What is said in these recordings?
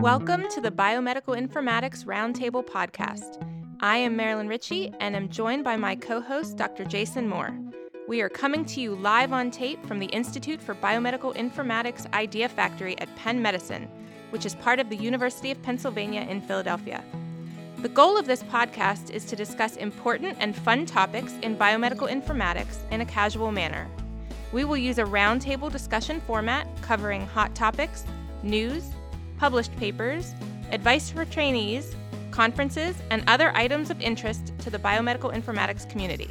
Welcome to the Biomedical Informatics Roundtable podcast. I am Marilyn Ritchie and am joined by my co host, Dr. Jason Moore. We are coming to you live on tape from the Institute for Biomedical Informatics Idea Factory at Penn Medicine, which is part of the University of Pennsylvania in Philadelphia. The goal of this podcast is to discuss important and fun topics in biomedical informatics in a casual manner. We will use a roundtable discussion format covering hot topics, news, published papers, advice for trainees, conferences, and other items of interest to the biomedical informatics community.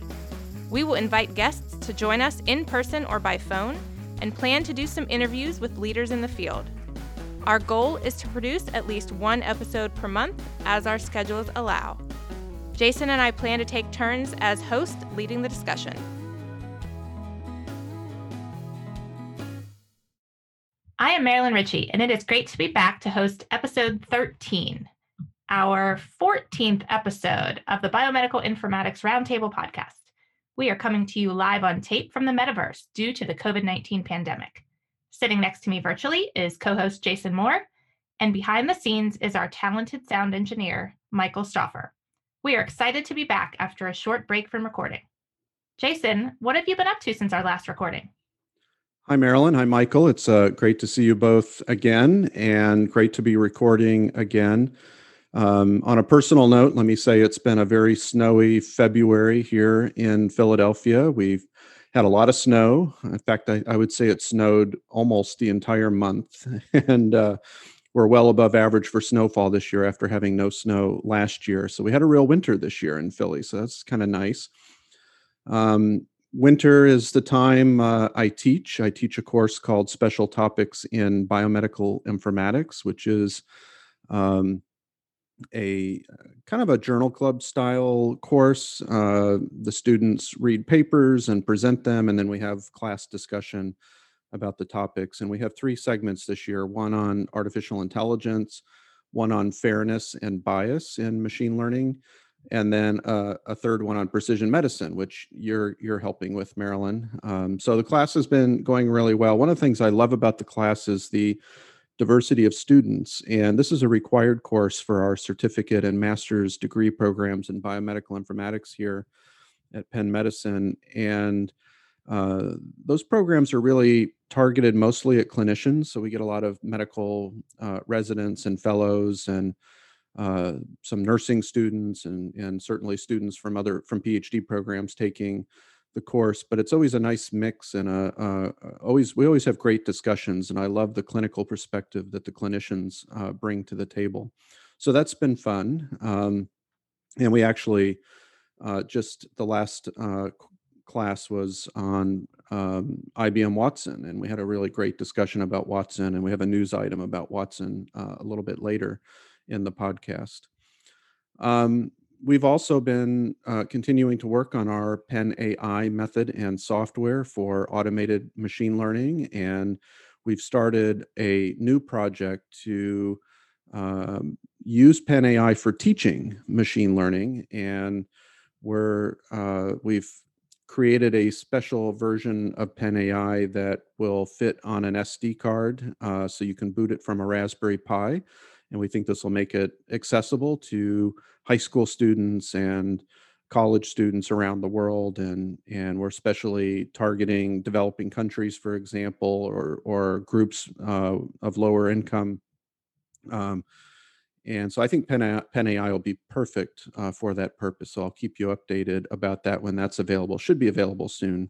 We will invite guests to join us in person or by phone and plan to do some interviews with leaders in the field. Our goal is to produce at least one episode per month as our schedules allow. Jason and I plan to take turns as host leading the discussion. I am Marilyn Ritchie, and it is great to be back to host episode 13, our 14th episode of the Biomedical Informatics Roundtable podcast. We are coming to you live on tape from the metaverse due to the COVID 19 pandemic. Sitting next to me virtually is co host Jason Moore, and behind the scenes is our talented sound engineer, Michael Stauffer. We are excited to be back after a short break from recording. Jason, what have you been up to since our last recording? Hi, Marilyn. Hi, Michael. It's uh, great to see you both again and great to be recording again. Um, on a personal note, let me say it's been a very snowy February here in Philadelphia. We've had a lot of snow. In fact, I, I would say it snowed almost the entire month. and uh, we're well above average for snowfall this year after having no snow last year. So we had a real winter this year in Philly. So that's kind of nice. Um, winter is the time uh, I teach. I teach a course called Special Topics in Biomedical Informatics, which is um, a kind of a journal club style course. Uh, the students read papers and present them, and then we have class discussion about the topics. And we have three segments this year one on artificial intelligence, one on fairness and bias in machine learning, and then uh, a third one on precision medicine, which you're you're helping with, Marilyn. Um, so the class has been going really well. One of the things I love about the class is the diversity of students, and this is a required course for our certificate and master's degree programs in biomedical informatics here at Penn Medicine, and uh, those programs are really targeted mostly at clinicians. So we get a lot of medical uh, residents and fellows and uh, some nursing students and and certainly students from other from PhD programs taking the course. But it's always a nice mix and a, a always we always have great discussions, and I love the clinical perspective that the clinicians uh, bring to the table. So that's been fun, um, and we actually uh, just the last uh, class was on um, IBM Watson, and we had a really great discussion about Watson, and we have a news item about Watson uh, a little bit later in the podcast. Um, we've also been uh, continuing to work on our Penn AI method and software for automated machine learning, and we've started a new project to um, use Penn AI for teaching machine learning, and we're uh, we've created a special version of Penn AI that will fit on an SD card, uh, so you can boot it from a Raspberry Pi and we think this will make it accessible to high school students and college students around the world and and we're especially targeting developing countries for example or or groups uh, of lower income um, and so I think Penn AI, Penn AI will be perfect uh, for that purpose. So I'll keep you updated about that when that's available. Should be available soon.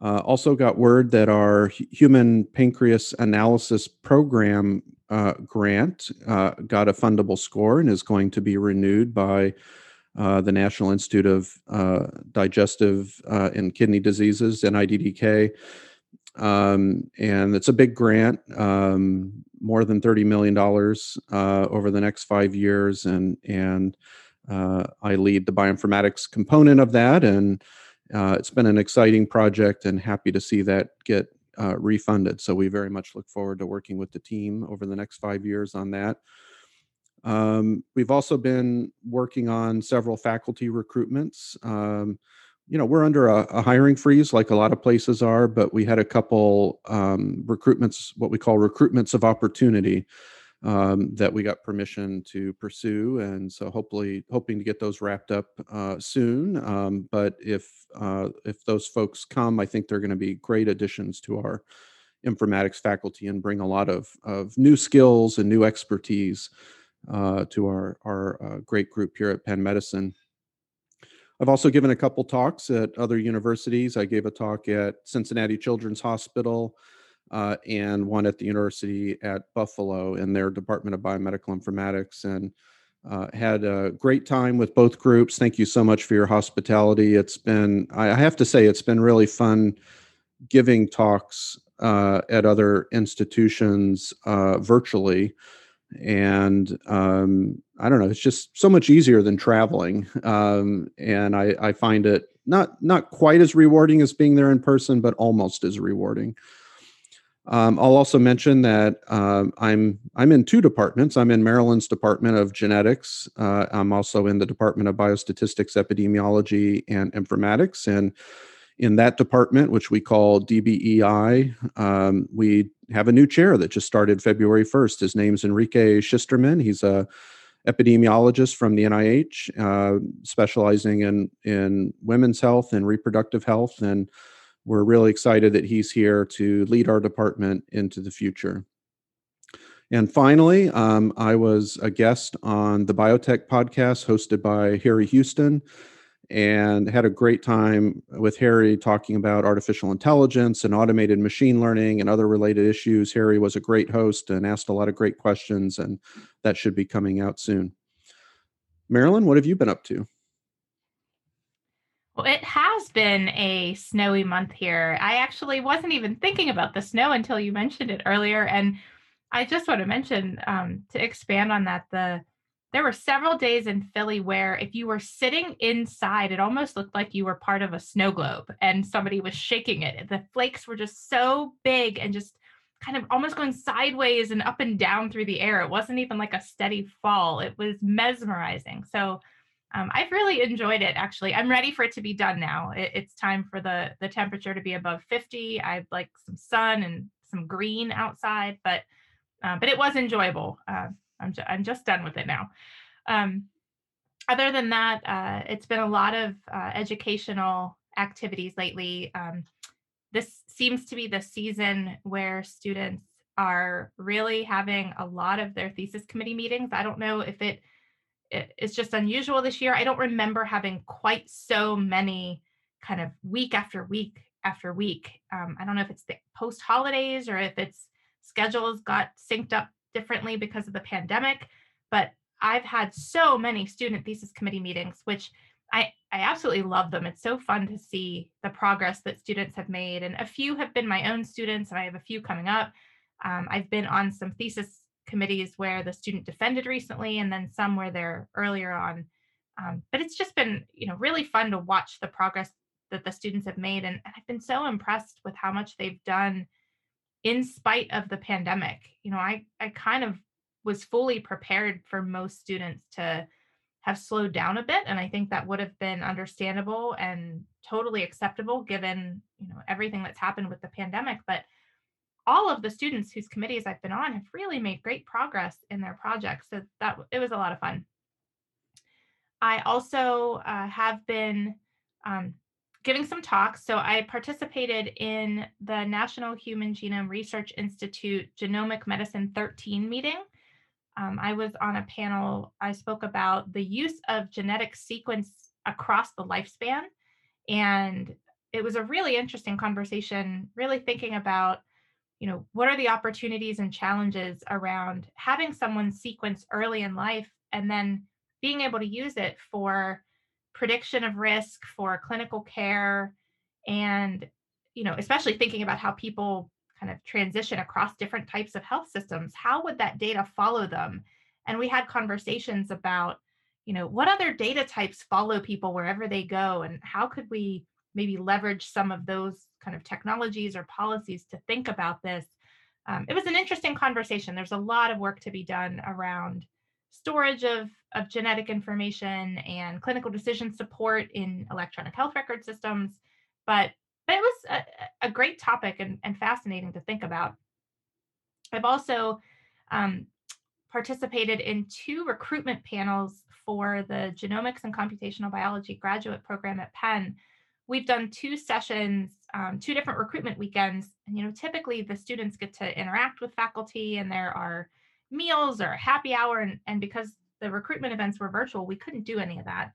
Uh, also got word that our human pancreas analysis program uh, grant uh, got a fundable score and is going to be renewed by uh, the National Institute of uh, Digestive uh, and Kidney Diseases, NIDDK. Um, and it's a big grant, um, more than $30 million over the next five years. And, and I lead the bioinformatics component of that. And it's been an exciting project and happy to see that get uh, refunded. So we very much look forward to working with the team over the next five years on that. Um, we've also been working on several faculty recruitments. Um, you know, we're under a, a, hiring freeze like a lot of places are, but we had a couple um, recruitments, what we call recruitments of opportunity. Um, that we got permission to pursue, and so hopefully hoping to get those wrapped up uh, soon. Um, but if uh, if those folks come, I think they're going to be great additions to our informatics faculty and bring a lot of of new skills and new expertise uh, to our our uh, great group here at Penn Medicine. I've also given a couple talks at other universities. I gave a talk at Cincinnati Children's Hospital uh, and one at the University at Buffalo in their Department of Biomedical Informatics, and uh, had a great time with both groups. Thank you so much for your hospitality. It's been, I have to say, it's been really fun giving talks uh, at other institutions uh, virtually. And um, I don't know, it's just so much easier than traveling. Um, and I, I find it not not quite as rewarding as being there in person, but almost as rewarding. Um, I'll also mention that um, I'm I'm in two departments. I'm in Marilyn's Department of Genetics. Uh, I'm also in the Department of Biostatistics, Epidemiology, and Informatics. And in that department, which we call DBEI, um, we have a new chair that just started February 1st. His name's Enrique Schisterman. He's a epidemiologist from the NIH, uh, specializing in in women's health and reproductive health and we're really excited that he's here to lead our department into the future. And finally, um, I was a guest on the Biotech podcast hosted by Harry Houston and had a great time with Harry talking about artificial intelligence and automated machine learning and other related issues. Harry was a great host and asked a lot of great questions, and that should be coming out soon. Marilyn, what have you been up to? Well, it has been a snowy month here. I actually wasn't even thinking about the snow until you mentioned it earlier. And I just want to mention um, to expand on that, the there were several days in Philly where if you were sitting inside, it almost looked like you were part of a snow globe and somebody was shaking it. The flakes were just so big and just kind of almost going sideways and up and down through the air. It wasn't even like a steady fall. It was mesmerizing. So um, I've really enjoyed it actually. I'm ready for it to be done now. It, it's time for the the temperature to be above 50. I'd like some sun and some green outside, but uh, but it was enjoyable. Uh, I'm ju- I'm just done with it now. Um, other than that, uh, it's been a lot of uh, educational activities lately. Um, this seems to be the season where students are really having a lot of their thesis committee meetings. I don't know if it it's just unusual this year. I don't remember having quite so many kind of week after week after week. Um, I don't know if it's the post holidays or if it's schedules got synced up differently because of the pandemic, but I've had so many student thesis committee meetings, which I, I absolutely love them. It's so fun to see the progress that students have made. And a few have been my own students, and I have a few coming up. Um, I've been on some thesis committees where the student defended recently and then some where they're earlier on. Um, but it's just been you know really fun to watch the progress that the students have made and, i've been so impressed with how much they've done in spite of the pandemic. You know i i kind of was fully prepared for most students to have slowed down a bit and i think that would have been understandable and totally acceptable given you know everything that's happened with the pandemic but all of the students whose committees I've been on have really made great progress in their projects. So that it was a lot of fun. I also uh, have been um, giving some talks. So I participated in the National Human Genome Research Institute Genomic Medicine 13 meeting. Um, I was on a panel, I spoke about the use of genetic sequence across the lifespan. And it was a really interesting conversation, really thinking about you know what are the opportunities and challenges around having someone sequence early in life and then being able to use it for prediction of risk for clinical care and you know especially thinking about how people kind of transition across different types of health systems how would that data follow them? And we had conversations about you know what other data types follow people wherever they go and how could we maybe leverage some of those kind of technologies or policies to think about this. Um, it was an interesting conversation. There's a lot of work to be done around storage of, of genetic information and clinical decision support in electronic health record systems. But, but it was a, a great topic and, and fascinating to think about. I've also um, participated in two recruitment panels for the Genomics and Computational Biology graduate program at Penn. We've done two sessions, um, two different recruitment weekends. And, you know, typically the students get to interact with faculty and there are meals or happy hour. And, and because the recruitment events were virtual, we couldn't do any of that.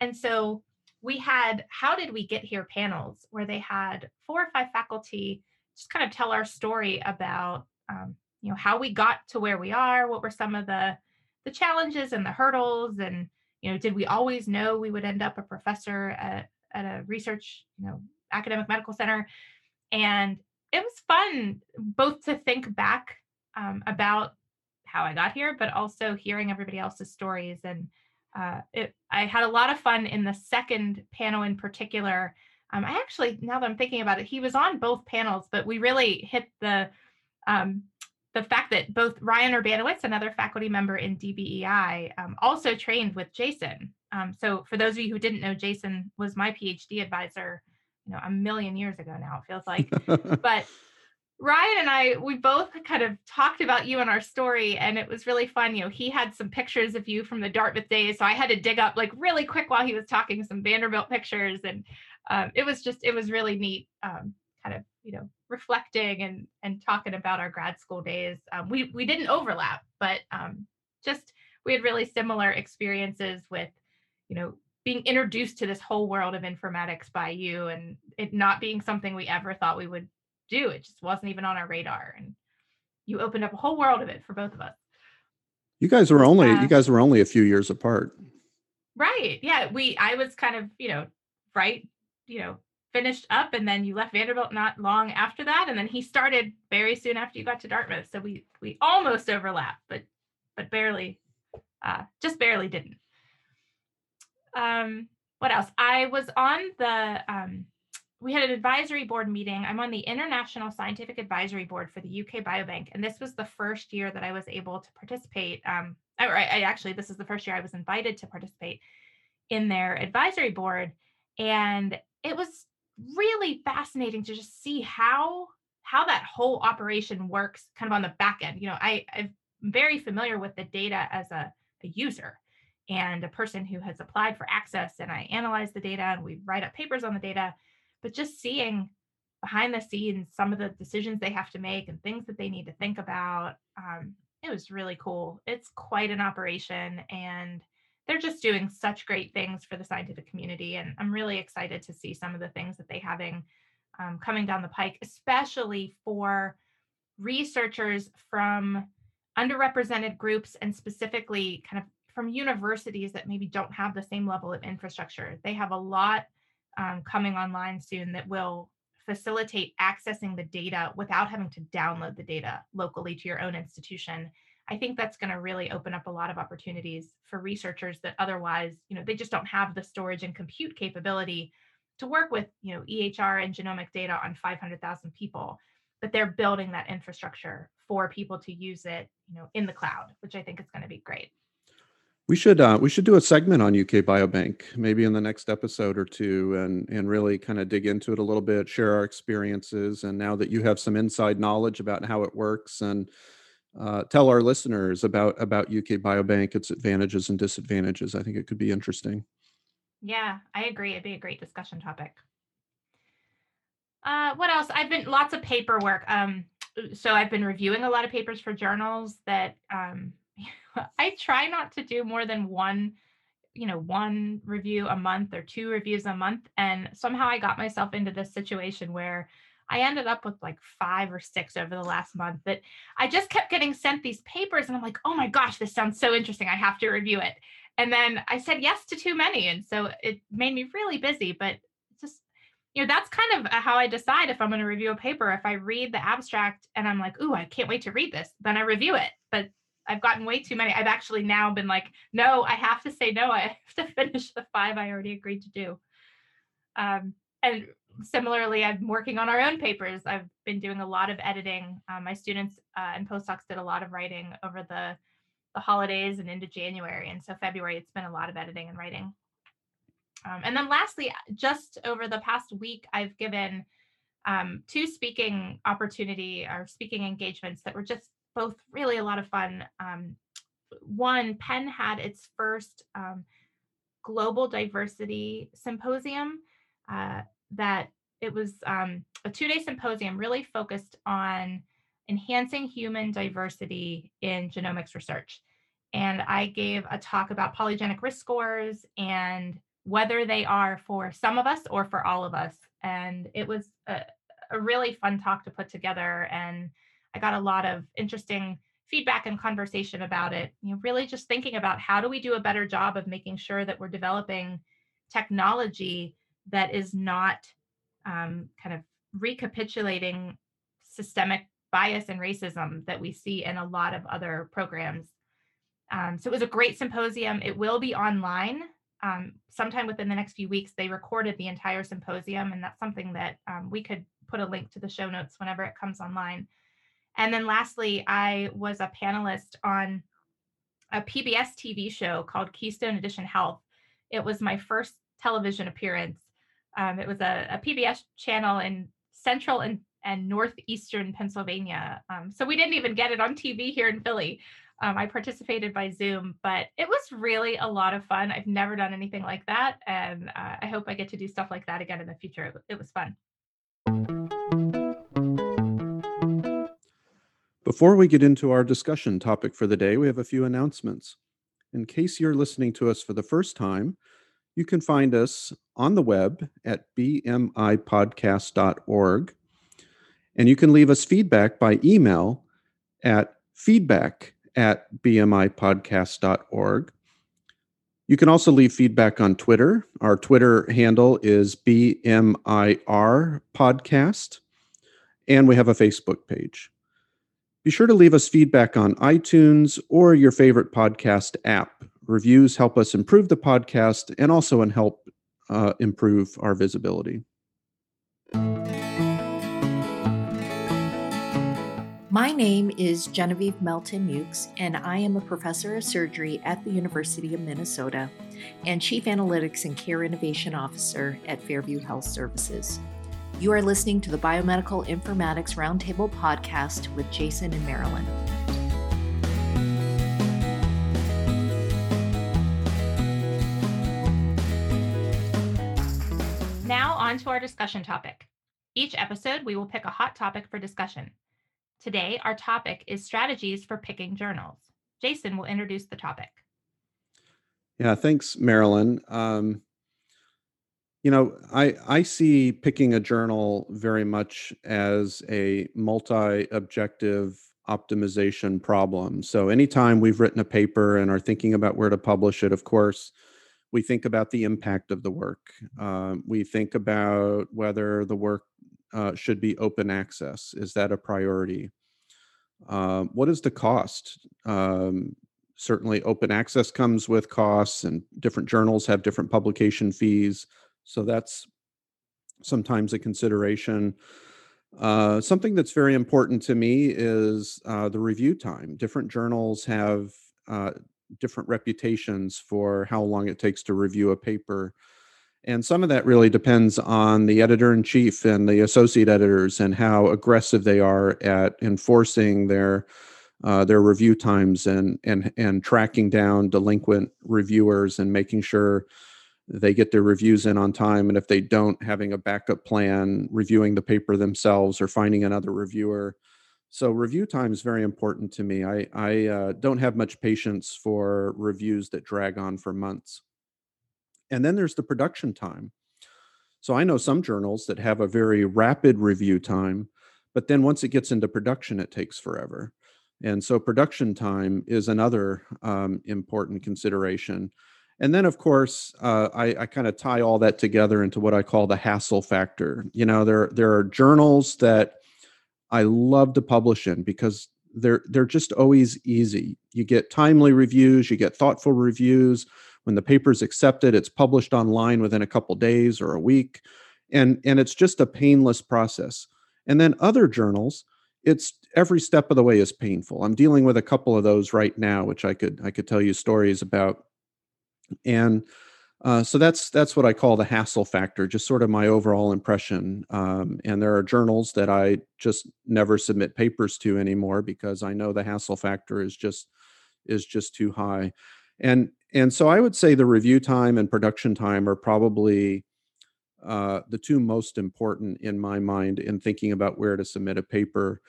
And so we had how did we get here panels where they had four or five faculty just kind of tell our story about um, you know how we got to where we are what were some of the the challenges and the hurdles and you know did we always know we would end up a professor at, at a research you know academic medical center and it was fun both to think back um, about how i got here but also hearing everybody else's stories and uh, it, i had a lot of fun in the second panel in particular. Um, i actually now that i'm thinking about it he was on both panels but we really hit the um, the fact that both Ryan Urbanowicz, another faculty member in DBEI, um, also trained with Jason. Um, so for those of you who didn't know, Jason was my PhD advisor, you know, a million years ago now, it feels like. but Ryan and I, we both kind of talked about you and our story, and it was really fun. You know, he had some pictures of you from the Dartmouth days, so I had to dig up like really quick while he was talking some Vanderbilt pictures, and um, it was just it was really neat, um, kind of you know reflecting and and talking about our grad school days. Um, we we didn't overlap, but um, just we had really similar experiences with, you know, being introduced to this whole world of informatics by you, and it not being something we ever thought we would do. It just wasn't even on our radar, and you opened up a whole world of it for both of us. You guys were only uh, you guys were only a few years apart. Right. Yeah. We I was kind of, you know, right, you know, finished up and then you left Vanderbilt not long after that and then he started very soon after you got to Dartmouth. So we we almost overlapped but but barely uh just barely didn't. Um what else? I was on the um we had an advisory board meeting. I'm on the International Scientific Advisory Board for the UK Biobank and this was the first year that I was able to participate um I, I actually this is the first year I was invited to participate in their advisory board and it was really fascinating to just see how how that whole operation works kind of on the back end. You know, I, I'm very familiar with the data as a, a user and a person who has applied for access and I analyze the data and we write up papers on the data, but just seeing behind the scenes some of the decisions they have to make and things that they need to think about, um, it was really cool. It's quite an operation and they're just doing such great things for the scientific community. And I'm really excited to see some of the things that they having um, coming down the pike, especially for researchers from underrepresented groups and specifically kind of from universities that maybe don't have the same level of infrastructure. They have a lot um, coming online soon that will facilitate accessing the data without having to download the data locally to your own institution I think that's going to really open up a lot of opportunities for researchers that otherwise, you know, they just don't have the storage and compute capability to work with, you know, EHR and genomic data on 500,000 people, but they're building that infrastructure for people to use it, you know, in the cloud, which I think is going to be great. We should uh, we should do a segment on UK Biobank maybe in the next episode or two, and and really kind of dig into it a little bit, share our experiences, and now that you have some inside knowledge about how it works and uh, tell our listeners about about UK Biobank, its advantages and disadvantages. I think it could be interesting. Yeah, I agree. It'd be a great discussion topic. Uh, what else? I've been lots of paperwork. Um, so I've been reviewing a lot of papers for journals that um, I try not to do more than one, you know, one review a month or two reviews a month. And somehow I got myself into this situation where I ended up with like five or six over the last month that I just kept getting sent these papers and I'm like, oh my gosh, this sounds so interesting. I have to review it. And then I said yes to too many. And so it made me really busy, but just, you know, that's kind of how I decide if I'm going to review a paper. If I read the abstract and I'm like, ooh, I can't wait to read this, then I review it. But I've gotten way too many. I've actually now been like, no, I have to say no. I have to finish the five I already agreed to do. Um, and similarly, I'm working on our own papers. I've been doing a lot of editing. Um, my students uh, and postdocs did a lot of writing over the, the holidays and into January. And so February, it's been a lot of editing and writing. Um, and then lastly, just over the past week, I've given um, two speaking opportunity or speaking engagements that were just both really a lot of fun. Um, one, Penn had its first um, global diversity symposium uh, that it was um, a two day symposium really focused on enhancing human diversity in genomics research. And I gave a talk about polygenic risk scores and whether they are for some of us or for all of us. And it was a, a really fun talk to put together. And I got a lot of interesting feedback and conversation about it. You know, really just thinking about how do we do a better job of making sure that we're developing technology that is not um, kind of recapitulating systemic bias and racism that we see in a lot of other programs. Um, so it was a great symposium. It will be online um, sometime within the next few weeks. They recorded the entire symposium, and that's something that um, we could put a link to the show notes whenever it comes online. And then lastly, I was a panelist on a PBS TV show called Keystone Edition Health. It was my first television appearance. Um, it was a, a, PBS channel in central and, and northeastern Pennsylvania. Um, so we didn't even get it on TV here in Philly. Um, I participated by Zoom, but it was really a lot of fun. I've never done anything like that. And uh, I hope I get to do stuff like that again in the future. It, it was fun. Before we get into our discussion topic for the day, we have a few announcements. In case you're listening to us for the first time, you can find us on the web at bmipodcast.org. And you can leave us feedback by email at feedback at bmipodcast.org. You can also leave feedback on Twitter. Our Twitter handle is BMIR Podcast, and we have a Facebook page. Be sure to leave us feedback on iTunes or your favorite podcast app. Reviews help us improve the podcast and also help uh, improve our visibility. My name is Genevieve Melton Ukes, and I am a professor of surgery at the University of Minnesota and Chief Analytics and Care Innovation Officer at Fairview Health Services. You are listening to the Biomedical Informatics Roundtable podcast with Jason and Marilyn. Now, on to our discussion topic. Each episode, we will pick a hot topic for discussion. Today, our topic is strategies for picking journals. Jason will introduce the topic. Yeah, thanks, Marilyn. Um, you know, I I see picking a journal very much as a multi-objective optimization problem. So anytime we've written a paper and are thinking about where to publish it, of course, we think about the impact of the work. Uh, we think about whether the work uh, should be open access. Is that a priority? Uh, what is the cost? Um, certainly, open access comes with costs, and different journals have different publication fees. So that's sometimes a consideration. Uh, something that's very important to me is uh, the review time. Different journals have uh, different reputations for how long it takes to review a paper. And some of that really depends on the editor in chief and the associate editors and how aggressive they are at enforcing their uh, their review times and and and tracking down delinquent reviewers and making sure they get their reviews in on time and if they don't having a backup plan reviewing the paper themselves or finding another reviewer so review time is very important to me. I i uh, don't have much patience for reviews that drag on for months. And then there's the production time. So i know some journals that have a very rapid review time but then once it gets into production it takes forever. And so production time is another um, important consideration. And then, of course, uh, I, I kind of tie all that together into what I call the hassle factor. You know, there there are journals that I love to publish in because they're they're just always easy. You get timely reviews, you get thoughtful reviews. When the paper's accepted, it's published online within a couple days or a week, and and it's just a painless process. And then other journals, it's every step of the way is painful. I'm dealing with a couple of those right now, which I could I could tell you stories about and uh, so that's that's what I call the hassle factor, just sort of my overall impression. Um, and there are journals that I just never submit papers to anymore because I know the hassle factor is just is just too high. And and so I would say the review time and production time are probably uh, the two most important in my mind in thinking about where to submit a paper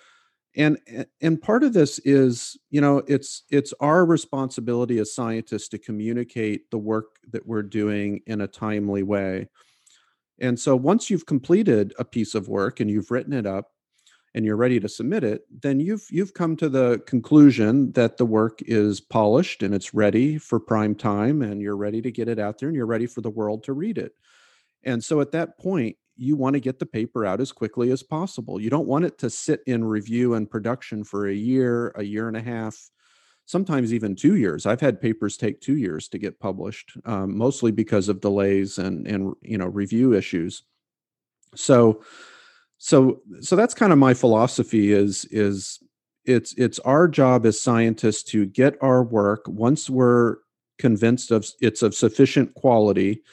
and eh, and part of this is you know it's it's our responsibility as scientists to communicate the work that we're doing in a timely way. And so once you've completed a piece of work and you've written it up and you're ready to submit it then you've you've come to the conclusion that the work is polished and it's ready for prime time and you're ready to get it out there and you're ready for the world to read it. And so at that point you want to get the paper out as quickly as possible. You don't want it to sit in review and production for a year, a year and a half, sometimes even two years. I've had papers take two years to get published, um, mostly because of delays and and you know review issues. So, so so that's kind of my philosophy. Is is it's it's our job as scientists to get our work once we're convinced of it's of sufficient quality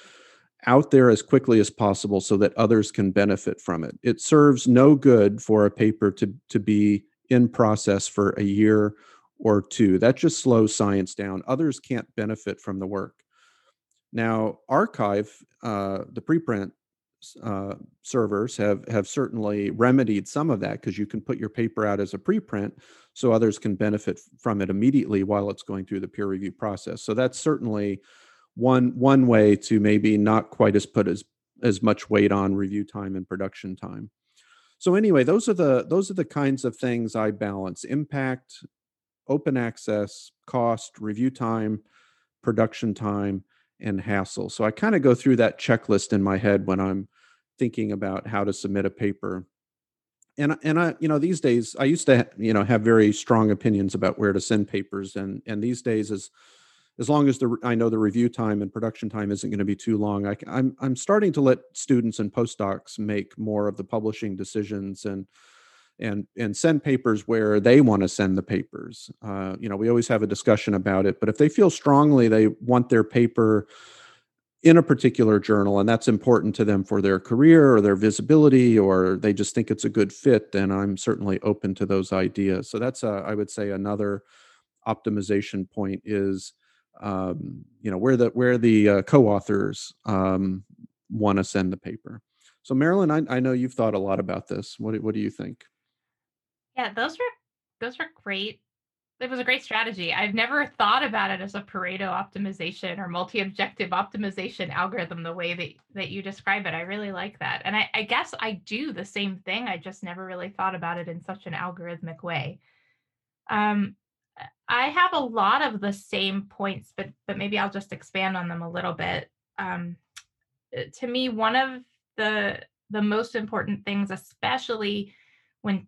out there as quickly as possible so that others can benefit from it. It serves no good for a paper to, to be in process for a year or two. That just slows science down. Others can't benefit from the work. Now, arXiv, uh, the preprint uh, servers have have certainly remedied some of that because you can put your paper out as a preprint so others can benefit from it immediately while it's going through the peer review process. So that's certainly one one way to maybe not quite as put as as much weight on review time and production time. So anyway those are the those are the kinds of things i balance impact open access cost review time production time and hassle. So i kind of go through that checklist in my head when i'm thinking about how to submit a paper. And and i you know these days i used to you know have very strong opinions about where to send papers and and these days as as long as the I know the review time and production time isn't going to be too long, I, I'm I'm starting to let students and postdocs make more of the publishing decisions and and and send papers where they want to send the papers. Uh, you know, we always have a discussion about it, but if they feel strongly they want their paper in a particular journal and that's important to them for their career or their visibility or they just think it's a good fit then i'm certainly open to those ideas so that's a, I would say another optimization point is um, you know where the where the uh, co-authors um, want to send the paper. So Marilyn, I, I know you've thought a lot about this. What what do you think? Yeah, those were those were great. It was a great strategy. I've never thought about it as a Pareto optimization or multi-objective optimization algorithm the way that, that you describe it. I really like that. And I, I guess I do the same thing. I just never really thought about it in such an algorithmic way. Um, I have a lot of the same points, but but maybe I'll just expand on them a little bit. Um, uh, to me, one of the the most important things, especially when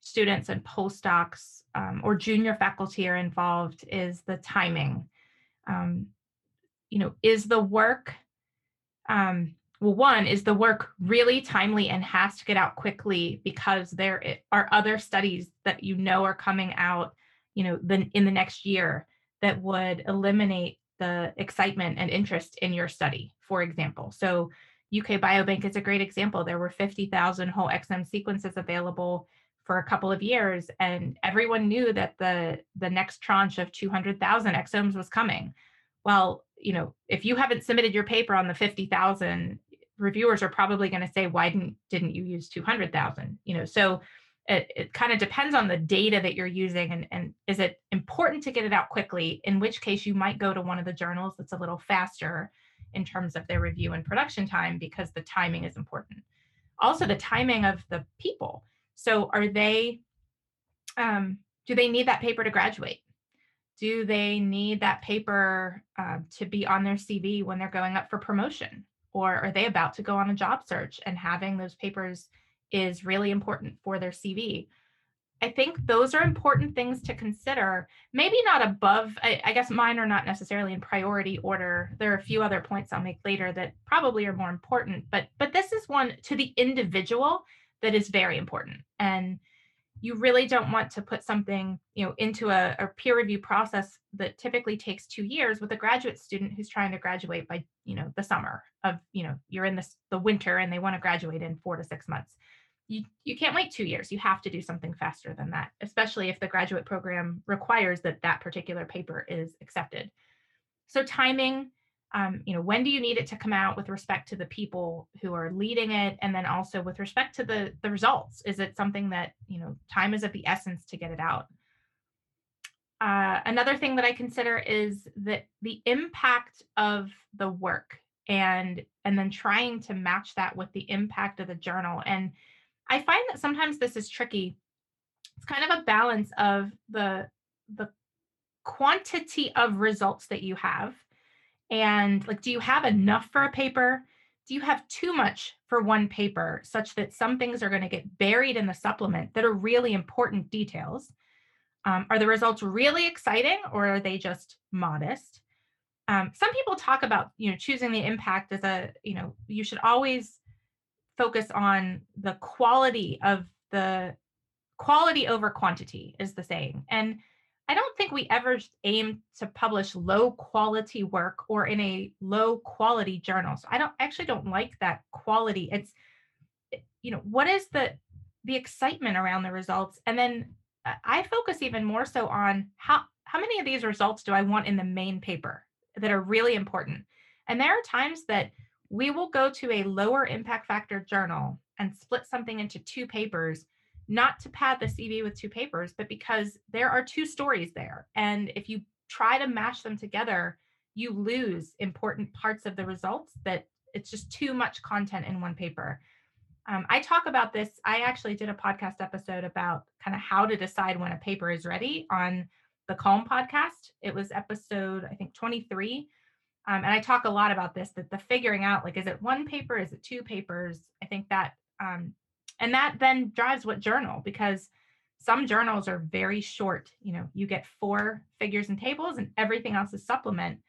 students and postdocs um, or junior faculty are involved, is the timing. Um, you know, is the work um, well, one is the work really timely and has to get out quickly because there are other studies that you know are coming out you know the, in the next year that would eliminate the excitement and interest in your study for example. So uk biobank is a great example. There were 50000 whole exome sequences available for a couple of years and everyone knew that the the next tranche of 200000 exomes was coming. Well you know if you haven't submitted your paper on the 50000 reviewers are probably going to say why didn't didn't you use 200000 you know so it, it kind of depends on the data that you're using and, and is it important to get it out quickly? In which case you might go to one of the journals that's a little faster in terms of their review and production time because the timing is important. Also the timing of the people. So are they um, do they need that paper to graduate? Do they need that paper uh, to be on their cv when they're going up for promotion? Or are they about to go on a job search and having those papers is really important for their CV. I think those are important things to consider. Maybe not above, I, I, guess mine are not necessarily in priority order. There are a few other points I'll make later that probably are more important, but but this is one to the individual that is very important. And you really don't want to put something, you know, into a, a peer review process that typically takes two years with a graduate student who's trying to graduate by, you know, the summer of, you know, you're in this the winter and they want to graduate in four to six months you, you can't wait two years. You have to do something faster than that, especially if the graduate program requires that that particular paper is accepted. So timing, um, you know, when do you need it to come out with respect to the people who are leading it, and then also with respect to the the results? Is it something that you know time is of the essence to get it out? Uh, another thing that I consider is that the impact of the work and and then trying to match that with the impact of the journal and I find that sometimes this is tricky. It's kind of a balance of the the quantity of results that you have and like do you have enough for a paper? Do you have too much for one paper such that some things are going to get buried in the supplement that are really important details? Um, are the results really exciting or are they just modest? Um, some people talk about you know choosing the impact as a you know you should always focus on the quality of the quality over quantity is the saying. And i don't think we ever aim to publish low quality work or in a low quality journal. So i don't actually don't like that quality. It's eh, you know what is the the excitement around the results? And then uh, i focus even more so on how how many of these results do i want in the main paper that are really important? And there are times that we will go to a lower impact factor journal and split something into two papers, not to pad the CV with two papers, but because there are two stories there. And if you try to mash them together, you lose important parts of the results that it's just too much content in one paper. Um, I talk about this. I actually did a podcast episode about kind of how to decide when a paper is ready on the Calm podcast. It was episode, I think, 23. Um, and I talk a lot about this that the figuring out like, is it one paper? Is it two papers? I think that, um, and that then drives what journal because some journals are very short. You know, you get four figures and tables and everything else is supplement.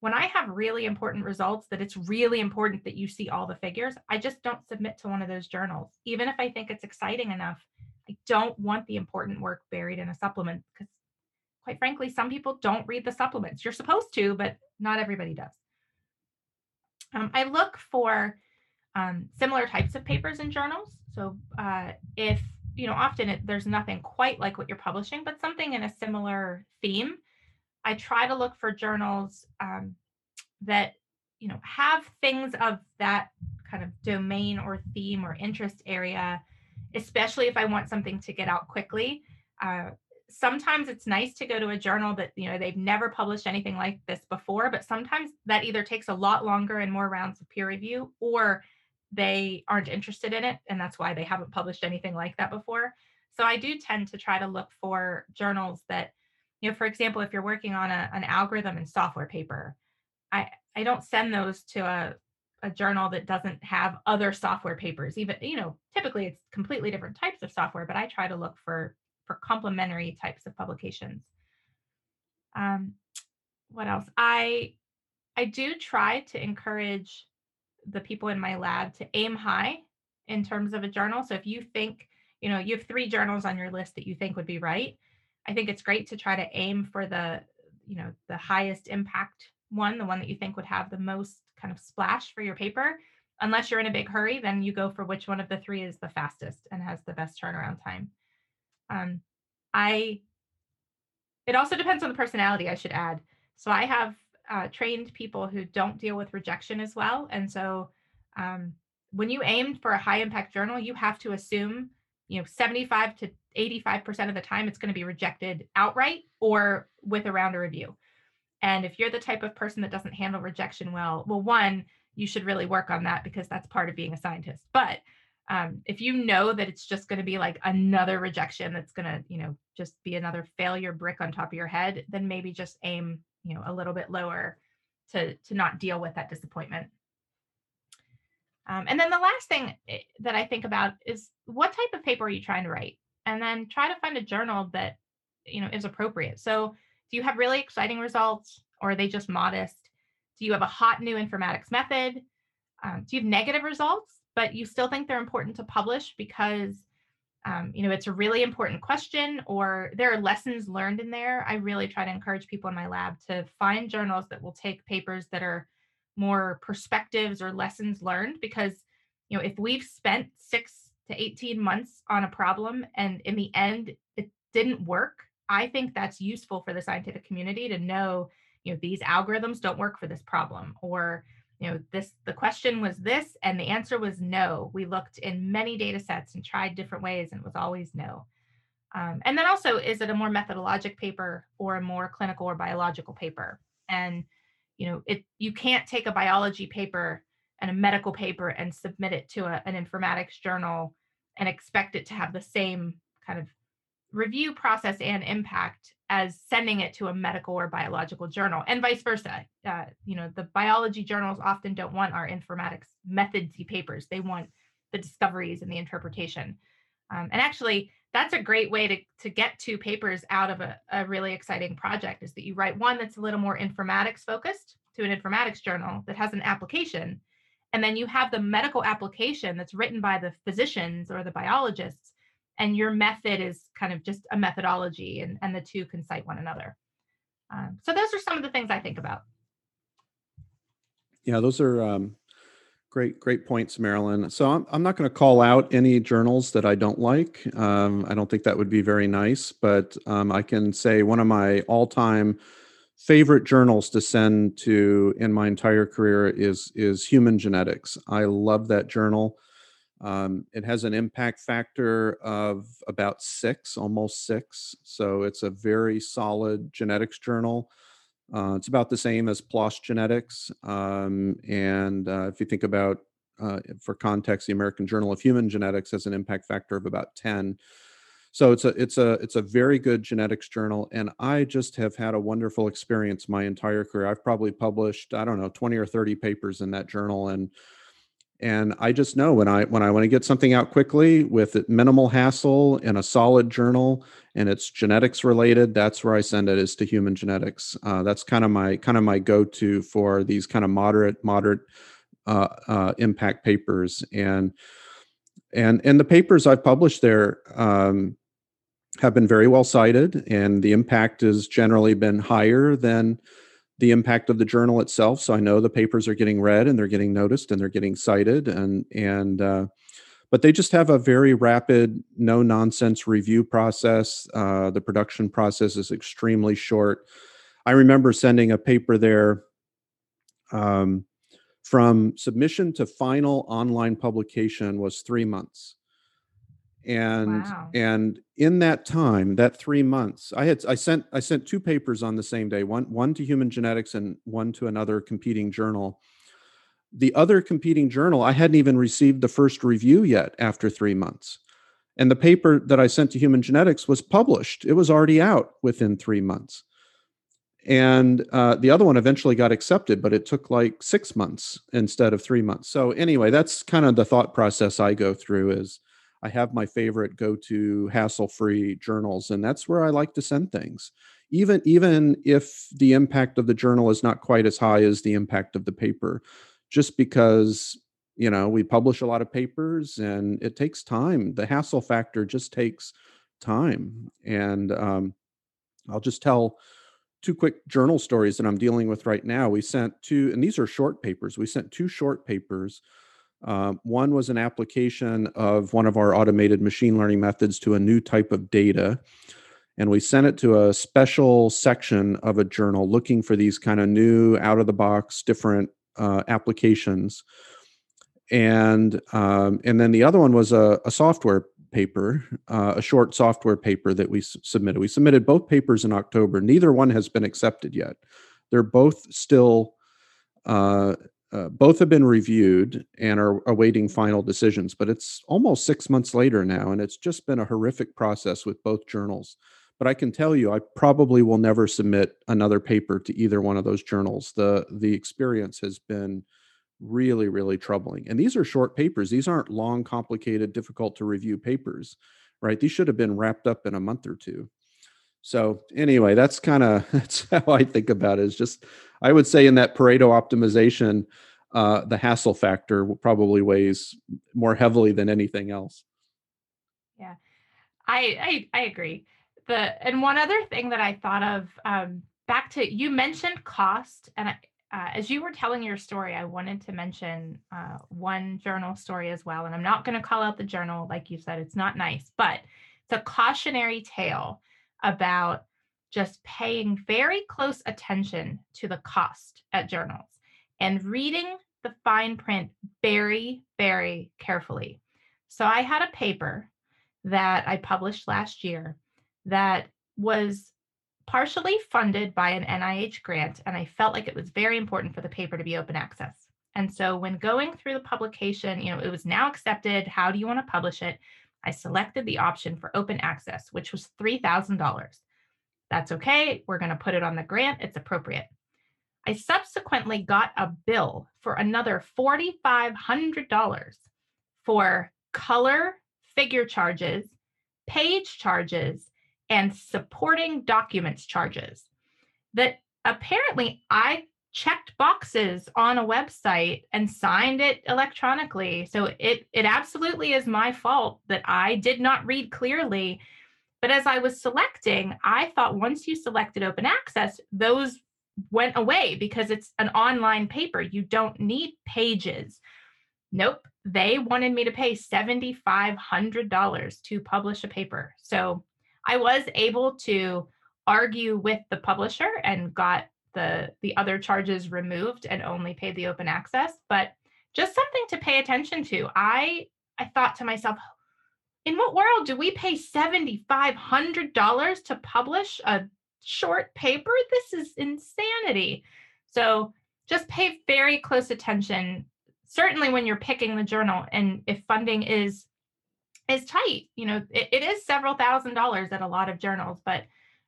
When I have really important results that it's really important that you see all the figures, I just don't submit to one of those journals. Even if I think it's exciting enough, I don't want the important work buried in a supplement because quite frankly, some people don't read the supplements. You're supposed to, but not everybody does. Um, I look for um, similar types of papers and journals. So uh, if, you know, often it, there's nothing quite like what you're publishing, but something in a similar theme, I try to look for journals um, that, you know, have things of that kind of domain or theme or interest area, especially if I want something to get out quickly. Uh, sometimes it's nice to go to a journal that you know they've never published anything like this before but sometimes that either takes a lot longer and more rounds of peer review or they aren't interested in it and that's why they haven't published anything like that before. So i do tend to try to look for journals that you know for example if you're working on a, an algorithm and software paper i i don't send those to a a journal that doesn't have other software papers even you know typically it's completely different types of software but i try to look for for complementary types of publications. Um, what else? I I do try to encourage the people in my lab to aim high in terms of a journal. So if you think, you know, you have three journals on your list that you think would be right, I think it's great to try to aim for the, you know, the highest impact one, the one that you think would have the most kind of splash for your paper. Unless you're in a big hurry, then you go for which one of the three is the fastest and has the best turnaround time. Um, I, it also depends on the personality, I should add. So I have uh, trained people who don't deal with rejection as well. And so um, when you aim for a high impact journal, you have to assume, you know, 75 to 85% of the time it's going to be rejected outright or with a round of review. And if you're the type of person that doesn't handle rejection well, well, one, you should really work on that because that's part of being a scientist. But um, if you know that it's just going to be like another rejection that's going to you know just be another failure brick on top of your head then maybe just aim you know a little bit lower to to not deal with that disappointment. Um, and then the last thing eh, that i think about is what type of paper are you trying to write? And then try to find a journal that you know is appropriate. So do you have really exciting results or are they just modest? Do you have a hot new informatics method? Um, do you have negative results but you still think they're important to publish because um, you know it's a really important question or there are lessons learned in there. I really try to encourage people in my lab to find journals that will take papers that are more perspectives or lessons learned because you know if we've spent six to 18 months on a problem and in the end it didn't work, I think that's useful for the scientific community to know, you know, these algorithms don't work for this problem or you know this the question was this and the answer was no. We looked in many data sets and tried different ways and it was always no. Um, and then also is it a more methodologic paper or a more clinical or biological paper? And you know it you can't take a biology paper and a medical paper and submit it to a, an informatics journal and expect it to have the same kind of review process and impact as sending it to a medical or biological journal and vice versa. Uh, you know the biology journals often don't want our informatics methodsy papers. They want the discoveries and the interpretation. Um, and actually that's a great way to, to get two papers out of a, a really exciting project is that you write one that's a little more informatics focused to an informatics journal that has an application and then you have the medical application that's written by the physicians or the biologists and your method is kind of just a methodology and, and the two can cite one another um, so those are some of the things i think about yeah those are um, Great, great points, Marilyn. So I'm, I'm not going to call out any journals that I don't like. Um, I don't think that would be very nice, but um, I can say one of my all time favorite journals to send to in my entire career is is Human Genetics. I love that journal. Um, it has an impact factor of about six, almost six. So it's a very solid genetics journal. Uh, it's about the same as PLOS Genetics. Um, and uh, if you think about, uh, for context, the American Journal of Human Genetics has an impact factor of about 10. So it's a it's a it's a very good genetics journal, and I just have had a wonderful experience my entire career. I've probably published I don't know 20 or 30 papers in that journal, and and i just know when i when i want to get something out quickly with minimal hassle in a solid journal and it's genetics related that's where i send it is to human genetics. Uh, that's kind of my kind of my go-to for these kind of moderate moderate uh, uh, impact papers. And and and the papers i've published there um, have been very well cited and the impact has generally been higher than the impact of the journal itself. So I know the papers are getting read and they're getting noticed and they're getting cited and and uh, but they just have a very rapid, no nonsense review process. Uh, the production process is extremely short. I remember sending a paper there um, from submission to final online publication was three months and wow. and in that time that three months i had i sent i sent two papers on the same day one one to human genetics and one to another competing journal. The other competing journal i hadn't even received the first review yet after three months. And the paper that i sent to human genetics was published. It was already out within three months. And uh, the other one eventually got accepted but it took like six months instead of three months. So anyway that's kind of the thought process i go through is I have my favorite go-to hassle-free journals, and that's where I like to send things. Even even if the impact of the journal is not quite as high as the impact of the paper, just because you know we publish a lot of papers and it takes time. The hassle factor just takes time, and um, I'll just tell two quick journal stories that I'm dealing with right now. We sent two, and these are short papers. We sent two short papers uh, one was an application of one of our automated machine learning methods to a new type of data. And we sent it to a special section of a journal looking for these kind of new, out of the box, different uh, applications. And um, and then the other one was a, a software paper, uh, a short software paper that we s- submitted. We submitted both papers in October. Neither one has been accepted yet. They're both still uh, uh, both have been reviewed and are awaiting final decisions, but it's almost six months later now, and it's just been a horrific process with both journals. But I can tell you, I probably will never submit another paper to either one of those journals. the The experience has been really, really troubling. And these are short papers; these aren't long, complicated, difficult to review papers, right? These should have been wrapped up in a month or two. So anyway, that's kind of that's how I think about it. Is just I would say in that Pareto optimization, uh, the hassle factor probably weighs more heavily than anything else. Yeah, I I, I agree. The and one other thing that I thought of um, back to you mentioned cost, and I, uh, as you were telling your story, I wanted to mention uh, one journal story as well. And I'm not going to call out the journal, like you said, it's not nice, but it's a cautionary tale about just paying very close attention to the cost at journals and reading the fine print very, very carefully. So I had a paper that I published last year that was partially funded by an NIH grant, and I felt like it was very important for the paper to be open access. And so when going through the publication, you know, it was now accepted. How do you want to publish it? I selected the option for open access, which was $3,000. That's okay. We're going to put it on the grant. It's appropriate. I subsequently got a bill for another $4,500 for color figure charges, page charges, and supporting documents charges that apparently I checked boxes on a website and signed it electronically. So it it absolutely is my fault that I did not read clearly. But as I was selecting, I thought once you selected open access, those went away because it's an online paper. You don't need pages. Nope. They wanted me to pay $7,500 to publish a paper. So I was able to argue with the publisher and got the the other charges removed and only paid the open access but just something to pay attention to i i thought to myself in what world do we pay $7500 to publish a short paper this is insanity so just pay very close attention certainly when you're picking the journal and if funding is is tight. You know, it, it is several thousand dollars at a lot of journals, but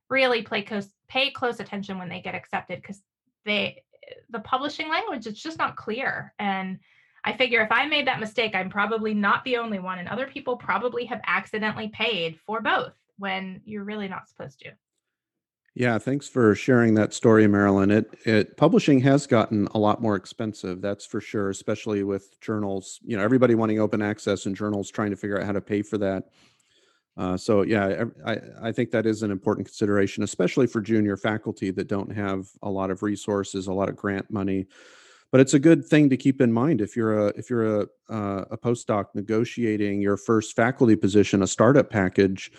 really play close, pay close attention when they get accepted because they the publishing language it's just not clear and i figure if i made that mistake i'm probably not the only one and other people probably have accidentally paid for both when you're really not supposed to yeah, thanks for sharing that story, Marilyn. It it publishing has gotten a lot more expensive, that's for sure, especially with journals. You know, everybody wanting open access and journals trying to figure out how to pay for that. Uh, so yeah, I, I think that is an important consideration, especially for junior faculty that don't have a lot of resources, a lot of grant money. But it's a good thing to keep in mind if you're a if you're a uh, a postdoc negotiating your first faculty position, a startup package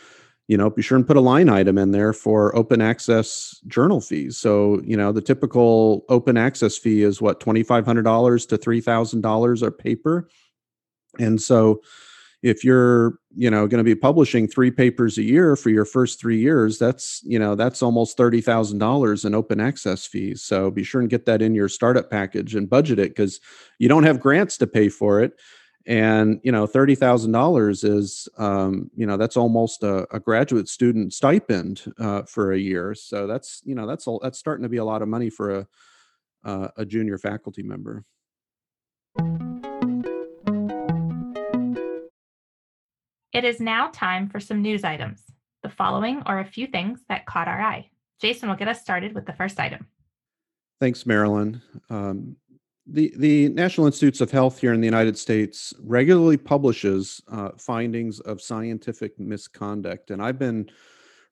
you know, be sure and put a line item in there for open access journal fees. So, you know, the typical open access fee is what, $2,500 to $3,000 a paper. And so, if you're, you know, going to be publishing three papers a year for your first three years, that's, you know, that's almost $30,000 in open access fees. So be sure and get that in your startup package and budget it because you don't have grants to pay for it and you know thirty thousand dollars is um, you know that's almost a, a graduate student stipend uh, for a year. So that's you know that's all that's starting to be a lot of money for a uh, a junior faculty member. It is now time for some news items. The following are a few things that caught our eye. Jason will get us started with the first item. Thanks, Marilyn. Um, the, the National Institutes of Health here in the United States regularly publishes uh, findings of scientific misconduct. And I've been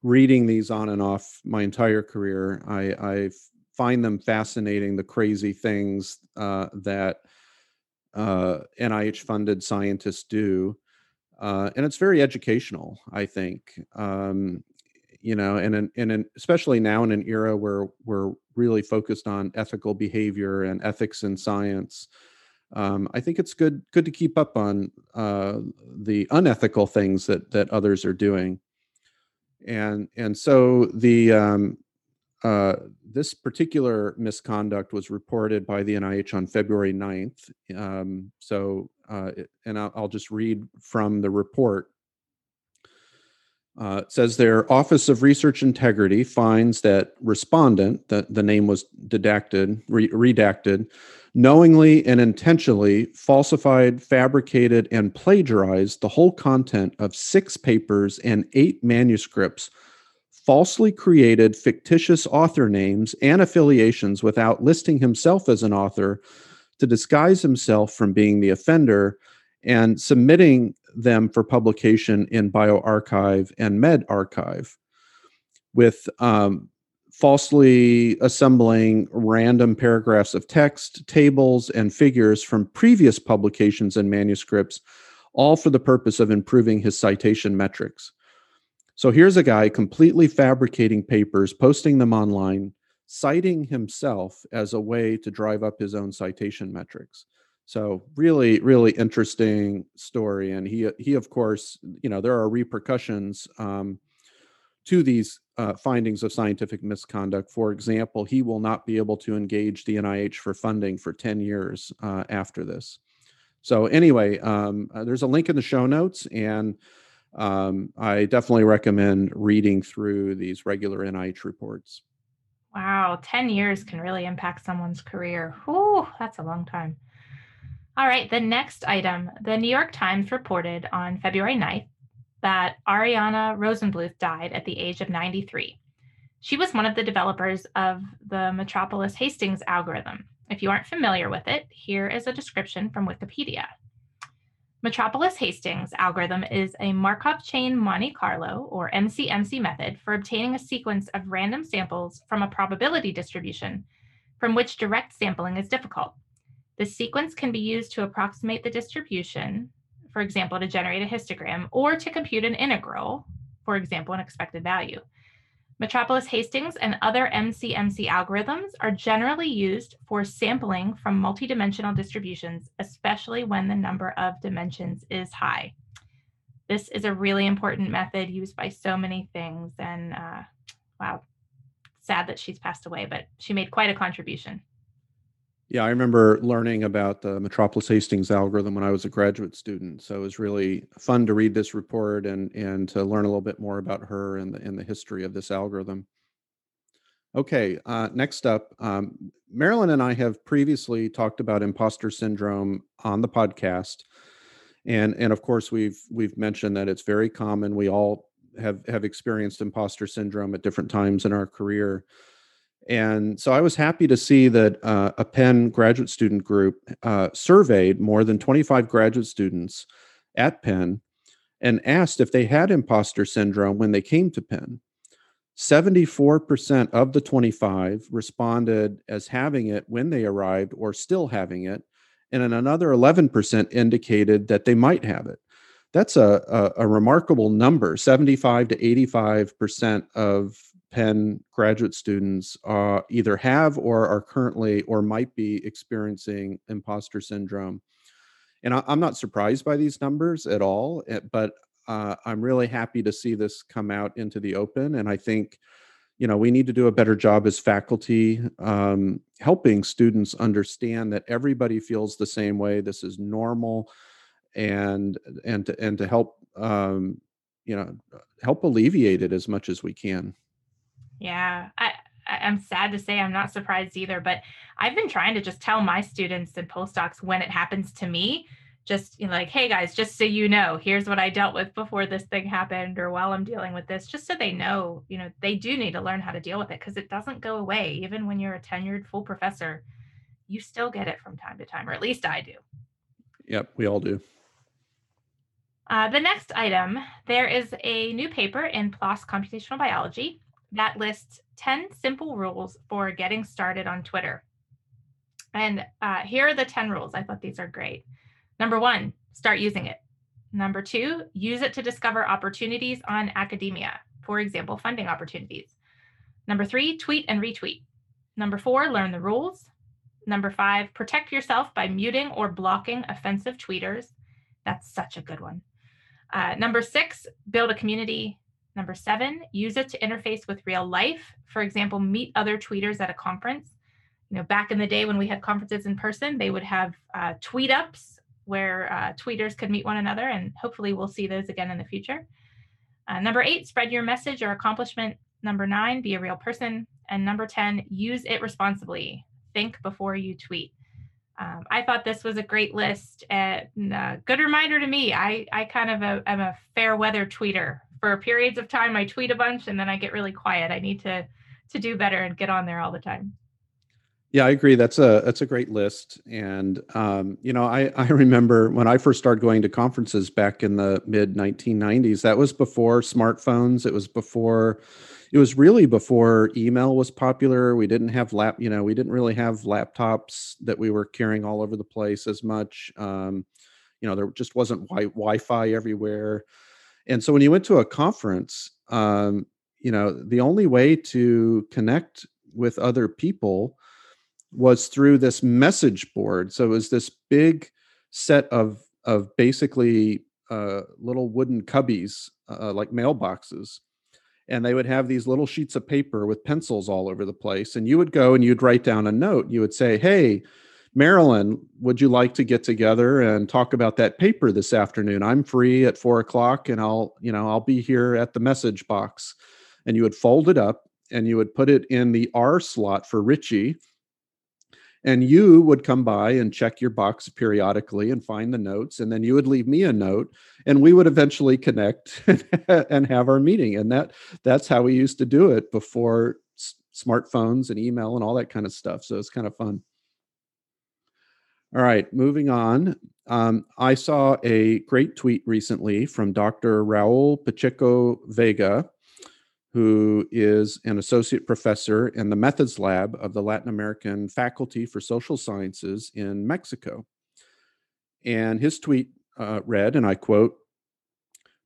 reading these on and off my entire career. I, I find them fascinating, the crazy things uh, that uh, NIH funded scientists do. Uh, and it's very educational, I think. Um, you know, and in, and in, especially now in an era where we're really focused on ethical behavior and ethics in science. Um, I think it's good good to keep up on uh, the unethical things that that others are doing, and and so the um, uh, this particular misconduct was reported by the NIH on February 9th. Um, so, uh, and I'll, I'll just read from the report. Uh, it says their Office of Research Integrity finds that respondent, that the name was redacted, re- redacted, knowingly and intentionally falsified, fabricated, and plagiarized the whole content of six papers and eight manuscripts, falsely created fictitious author names and affiliations without listing himself as an author to disguise himself from being the offender and submitting them for publication in bioRxiv and medRxiv with um, falsely assembling random paragraphs of text, tables, and figures from previous publications and manuscripts, all for the purpose of improving his citation metrics. So here's a guy completely fabricating papers, posting them online, citing himself as a way to drive up his own citation metrics. So really, really interesting story. And he, he of course, you know, there are repercussions um, to these uh, findings of scientific misconduct. For example, he will not be able to engage the NIH for funding for 10 years uh, after this. So anyway, um, uh, there's a link in the show notes, and um, I definitely recommend reading through these regular NIH reports. Wow, 10 years can really impact someone's career. Whew, that's a long time. All right, the next item the New York Times reported on February 9th that Arianna Rosenbluth died at the age of 93. She was one of the developers of the Metropolis Hastings algorithm. If you aren't familiar with it, here is a description from Wikipedia. Metropolis Hastings algorithm is a Markov chain Monte Carlo or MCMC method for obtaining a sequence of random samples from a probability distribution from which direct sampling is difficult. The sequence can be used to approximate the distribution, for example, to generate a histogram, or to compute an integral, for example, an expected value. Metropolis Hastings and other MCMC algorithms are generally used for sampling from multidimensional distributions, especially when the number of dimensions is high. This is a really important method used by so many things. And uh, wow, sad that she's passed away, but she made quite a contribution. Yeah, I remember learning about the Metropolis Hastings algorithm when I was a graduate student. So it was really fun to read this report and and to learn a little bit more about her and the and the history of this algorithm. Okay, uh, next up, um, Marilyn and I have previously talked about imposter syndrome on the podcast, and and of course we've we've mentioned that it's very common. We all have have experienced imposter syndrome at different times in our career. And so I was happy to see that uh, a Penn graduate student group uh, surveyed more than 25 graduate students at Penn and asked if they had imposter syndrome when they came to Penn. 74% of the 25 responded as having it when they arrived or still having it. And another 11% indicated that they might have it. That's a, a, a remarkable number. 75 to 85% of Penn graduate students uh, either have or are currently or might be experiencing imposter syndrome. And I, am not surprised by these numbers at all, eh, but uh, I'm really happy to see this come out into the open. And I think, you know, we need to do a better job as faculty um, helping students understand that everybody feels the same way. This is normal, and and to, and to help um, you know help alleviate it as much as we can. Yeah, I I'm sad to say I'm not surprised either, but I've been trying to just tell my students and postdocs when it happens to me, just you know, like, hey guys, just so you know, here's what I dealt with before this thing happened or while I'm dealing with this, just so they know, you know, they do need to learn how to deal with it because it doesn't go away. Even when you're a tenured full professor, you still get it from time to time, or at least I do. Yep, we all do. Uh, the next item, there is a new paper in PLOS Computational Biology that lists 10 simple rules for getting started on Twitter. And uh, here are the 10 rules. I thought these are great. Number one, start using it. Number two, use it to discover opportunities on academia, for example, funding opportunities. Number three, tweet and retweet. Number four, learn the rules. Number five, protect yourself by muting or blocking offensive tweeters. That's such a good one. Uh, number six, build a community. Number seven, use it to interface with real life. For example, meet other tweeters at a conference. You know, back in the day when we had conferences in person, they would have uh, tweet ups where uh, tweeters could meet one another, and hopefully we'll see those again in the future. Uh, number eight, spread your message or accomplishment. Number nine, be a real person. And number 10, use it responsibly. Think before you tweet. Um, I thought this was a great list and a good reminder to me. I, I kind of a, am a fair weather tweeter for periods of time I tweet a bunch and then I get really quiet. I need to to do better and get on there all the time. Yeah, I agree. That's a that's a great list, and um, you know, I I remember when I first started going to conferences back in the mid 1990s. That was before smartphones. It was before, it was really before email was popular. We didn't have lap, you know, we didn't really have laptops that we were carrying all over the place as much. Um, you know, there just wasn't wi- Wi-Fi everywhere, and so when you went to a conference, um, you know, the only way to connect with other people was through this message board. So it was this big set of of basically uh, little wooden cubbies, uh, like mailboxes, and they would have these little sheets of paper with pencils all over the place. And you would go and you'd write down a note. You would say, "Hey." Marilyn, would you like to get together and talk about that paper this afternoon? I'm free at four o'clock, and I'll, you know, I'll be here at the message box. And you would fold it up and you would put it in the R slot for Richie, and you would come by and check your box periodically and find the notes and then you would leave me a note and we would eventually connect and have our meeting and that that's how we used to do it before s- smartphones and email and all that kind of stuff so it's kind of fun all right moving on um, i saw a great tweet recently from dr raul pacheco vega who is an associate professor in the methods lab of the Latin American Faculty for Social Sciences in Mexico. And his tweet uh, read, and I quote,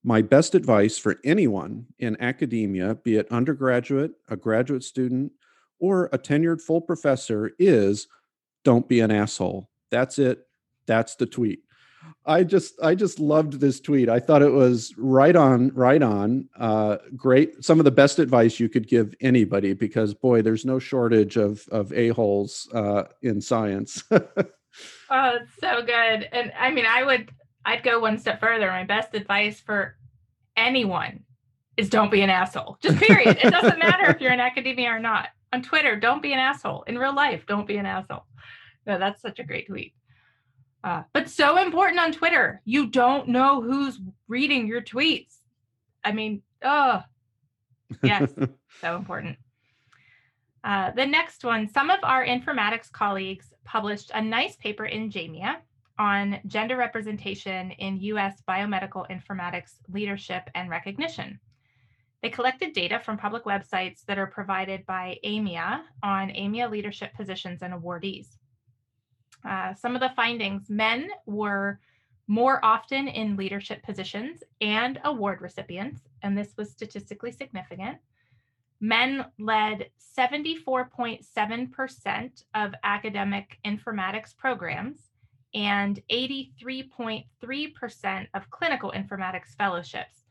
my best advice for anyone in academia, be it undergraduate, a graduate student, or a tenured full professor, is don't be an asshole. That's it. That's the tweet. I just I just loved this tweet. I thought it was right on, right on. Uh, great. Some of the best advice you could give anybody because boy, there's no shortage of of a holes uh, in science. oh, it's so good. And I mean, I would I'd go one step further. My best advice for anyone is don't be an asshole. Just period. it doesn't matter if you're in academia or not. On Twitter, don't be an asshole. In real life, don't be an asshole. No, that's such a great tweet. Uh, but so important on Twitter. You don't know who's reading your tweets. I mean, oh, yes, so important. Uh, the next one some of our informatics colleagues published a nice paper in JAMIA on gender representation in US biomedical informatics leadership and recognition. They collected data from public websites that are provided by AMIA on AMIA leadership positions and awardees. Uh, some of the findings men were more often in leadership positions and award recipients, and this was statistically significant. Men led 74.7% of academic informatics programs and 83.3% of clinical informatics fellowships.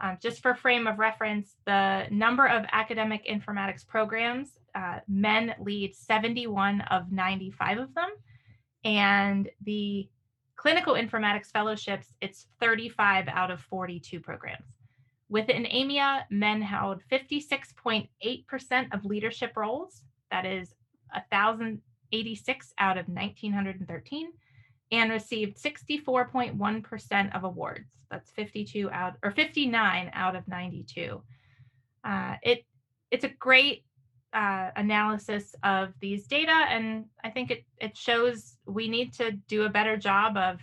Um, just for frame of reference, the number of academic informatics programs, uh, men lead 71 of 95 of them and the clinical informatics fellowships, it's 35 out of 42 programs. Within AMIA, men held 56.8% of leadership roles. That is 1,086 out of 1,913, and received 64.1% of awards. That's 52 out or 59 out of 92. Uh, it it's a great uh, analysis of these data, and I think it it shows we need to do a better job of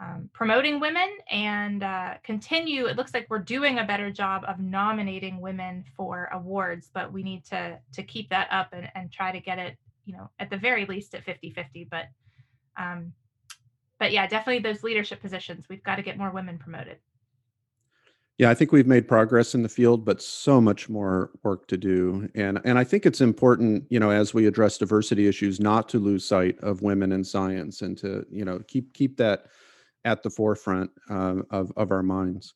um, promoting women and uh, continue. It looks like we're doing a better job of nominating women for awards, but we need to to keep that up and, and try to get it, you know, at the very least at 50-50. But um, but yeah, definitely those leadership positions, we've got to get more women promoted. Yeah, I think we've made progress in the field, but so much more work to do. And and I think it's important, you know, as we address diversity issues, not to lose sight of women in science and to, you know, keep keep that at the forefront uh, of of our minds.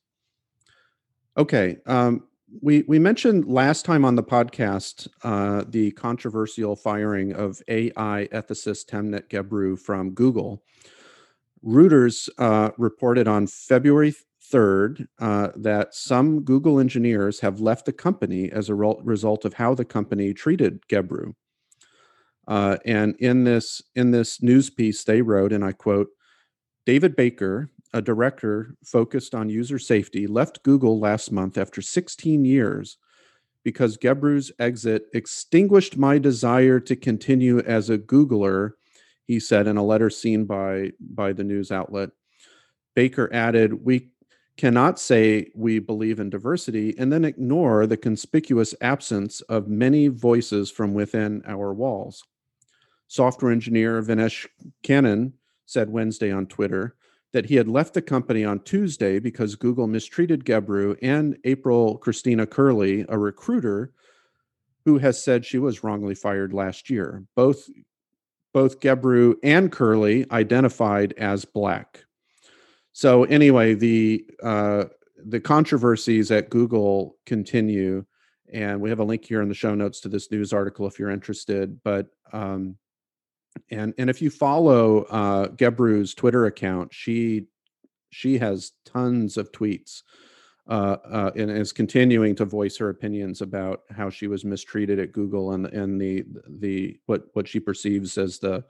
Okay, um, we we mentioned last time on the podcast uh, the controversial firing of AI ethicist Timnit Gebru from Google. Reuters uh, reported on February 3rd uh, that some Google engineers have left the company as a re- result of how the company treated Gebru. Uh, and in this in this news piece, they wrote, and I quote: "David Baker, a director focused on user safety, left Google last month after 16 years because Gebru's exit extinguished my desire to continue as a Googler, he said in a letter seen by, by the news outlet. Baker added, We cannot say we believe in diversity and then ignore the conspicuous absence of many voices from within our walls. Software engineer Vinesh Kannan said Wednesday on Twitter that he had left the company on Tuesday because Google mistreated Gebru and April Christina Curley, a recruiter who has said she was wrongly fired last year. Both both Gebru and Curley identified as black. So anyway, the uh, the controversies at Google continue, and we have a link here in the show notes to this news article if you're interested. But um, and and if you follow uh, Gebru's Twitter account, she she has tons of tweets uh, uh, and is continuing to voice her opinions about how she was mistreated at Google and and the the what what she perceives as the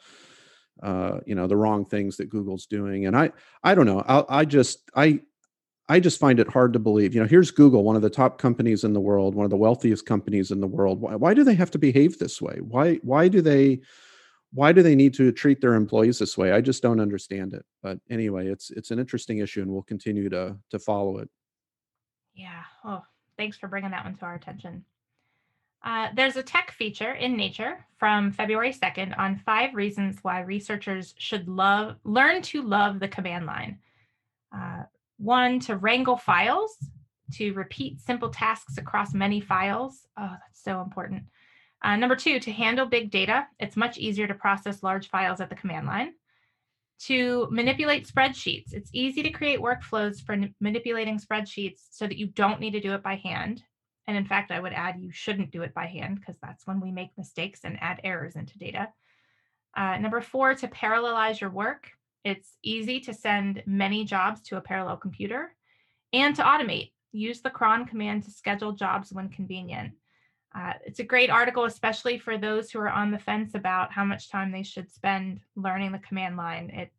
uh, you know the wrong things that Google's doing. And I I don't know. I, I just I I just find it hard to believe. You know, here's Google, one of the top companies in the world, one of the wealthiest companies in the world. Why, why do they have to behave this way? Why why do they why do they need to treat their employees this way? I just don't understand it. But anyway, it's it's an interesting issue, and we'll continue to to follow it. Yeah. Oh, thanks for bringing that one to our attention. Uh, there's a tech feature in Nature from February 2nd on five reasons why researchers should love learn to love the command line. Uh, one, to wrangle files, to repeat simple tasks across many files. Oh, that's so important. Uh, number two, to handle big data, it's much easier to process large files at the command line. To manipulate spreadsheets, it's easy to create workflows for manipulating spreadsheets so that you don't need to do it by hand. And in fact, I would add you shouldn't do it by hand because that's when we make mistakes and add errors into data. Uh, number four, to parallelize your work. It's easy to send many jobs to a parallel computer and to automate. Use the cron command to schedule jobs when convenient. Uh, it's a great article, especially for those who are on the fence about how much time they should spend learning the command line. It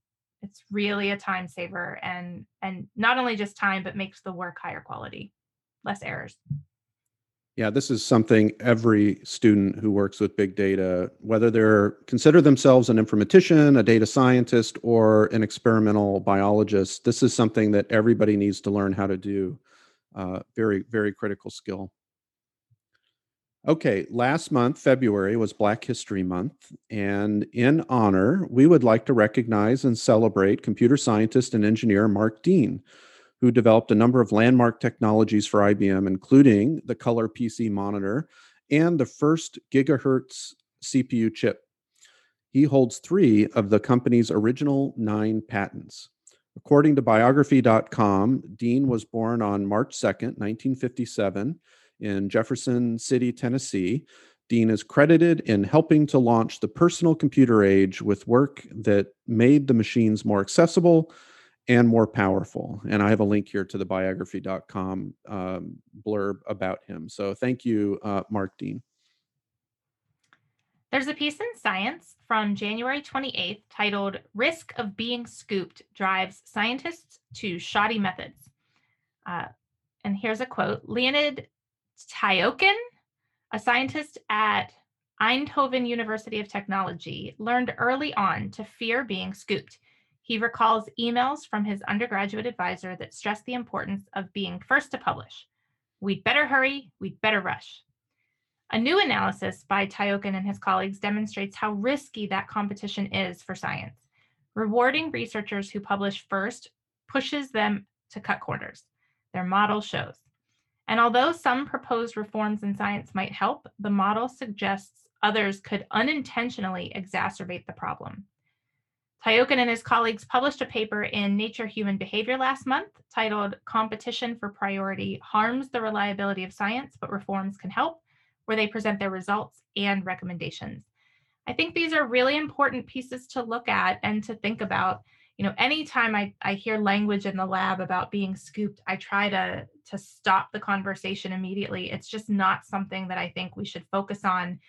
it's really a time saver and and not only just time, but makes the work higher quality, less errors. Yeah, this is something every student who works with big data, whether they're consider themselves an informatician, a data scientist, or an experimental biologist, this is something that everybody needs to learn how to do. Uh, very, very critical skill. Okay, last month, February, was Black History Month. And in honor, we would like to recognize and celebrate computer scientist and engineer Mark Dean who developed a number of landmark technologies for IBM, including the color PC monitor and the first gigahertz CPU chip. He holds three of the company's original nine patents. According to biography.com, Dean was born on March 2nd, 1957, in Jefferson City, Tennessee. Dean is credited in helping to launch the personal computer age with work that made the machines more accessible and more powerful. And I have a link here to the biography.com um, blurb about him. So thank you, uh, Mark Dean. There's a piece in Science from January 28th titled Risk of Being Scooped Drives Scientists to Shoddy Methods. Uh, and here's a quote Leonid Tiokhin, a scientist at Eindhoven University of Technology, learned early on to fear being scooped he recalls emails from his undergraduate advisor that stress the importance of being first to publish. We'd better hurry, we'd better rush. A new analysis by Tiokhin and his colleagues demonstrates how risky that competition is for science. Rewarding researchers who publish first pushes them to cut corners. Their model shows. And although some proposed reforms in science might help, the model suggests others could unintentionally exacerbate the problem. Tiokhin and his colleagues published a paper in Nature Human Behavior last month titled Competition for Priority Harms the Reliability of Science, but Reforms Can Help, where they present their results and recommendations. I think these are really important pieces to look at and to think about. You know, anytime I, I hear language in the lab about being scooped, I try to, to stop the conversation immediately. It's just not something that I think we should focus on.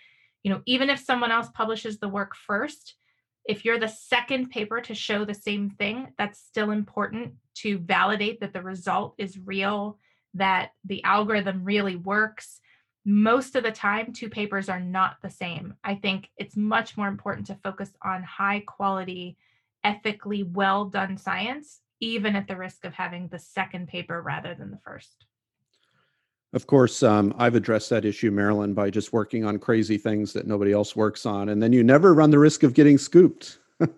You know, even if someone else publishes the work first, if you're the second paper to show the same thing, that's still important to validate that the result is real, that the algorithm really works, most of the time, two papers are not the same. I think it's much more important to focus on high quality, ethically well done science, even at the risk of having the second paper rather than the first. Of course, um, I've addressed that issue, Marilyn, by just working on crazy things that nobody else works on. And then you never run the risk of getting scooped.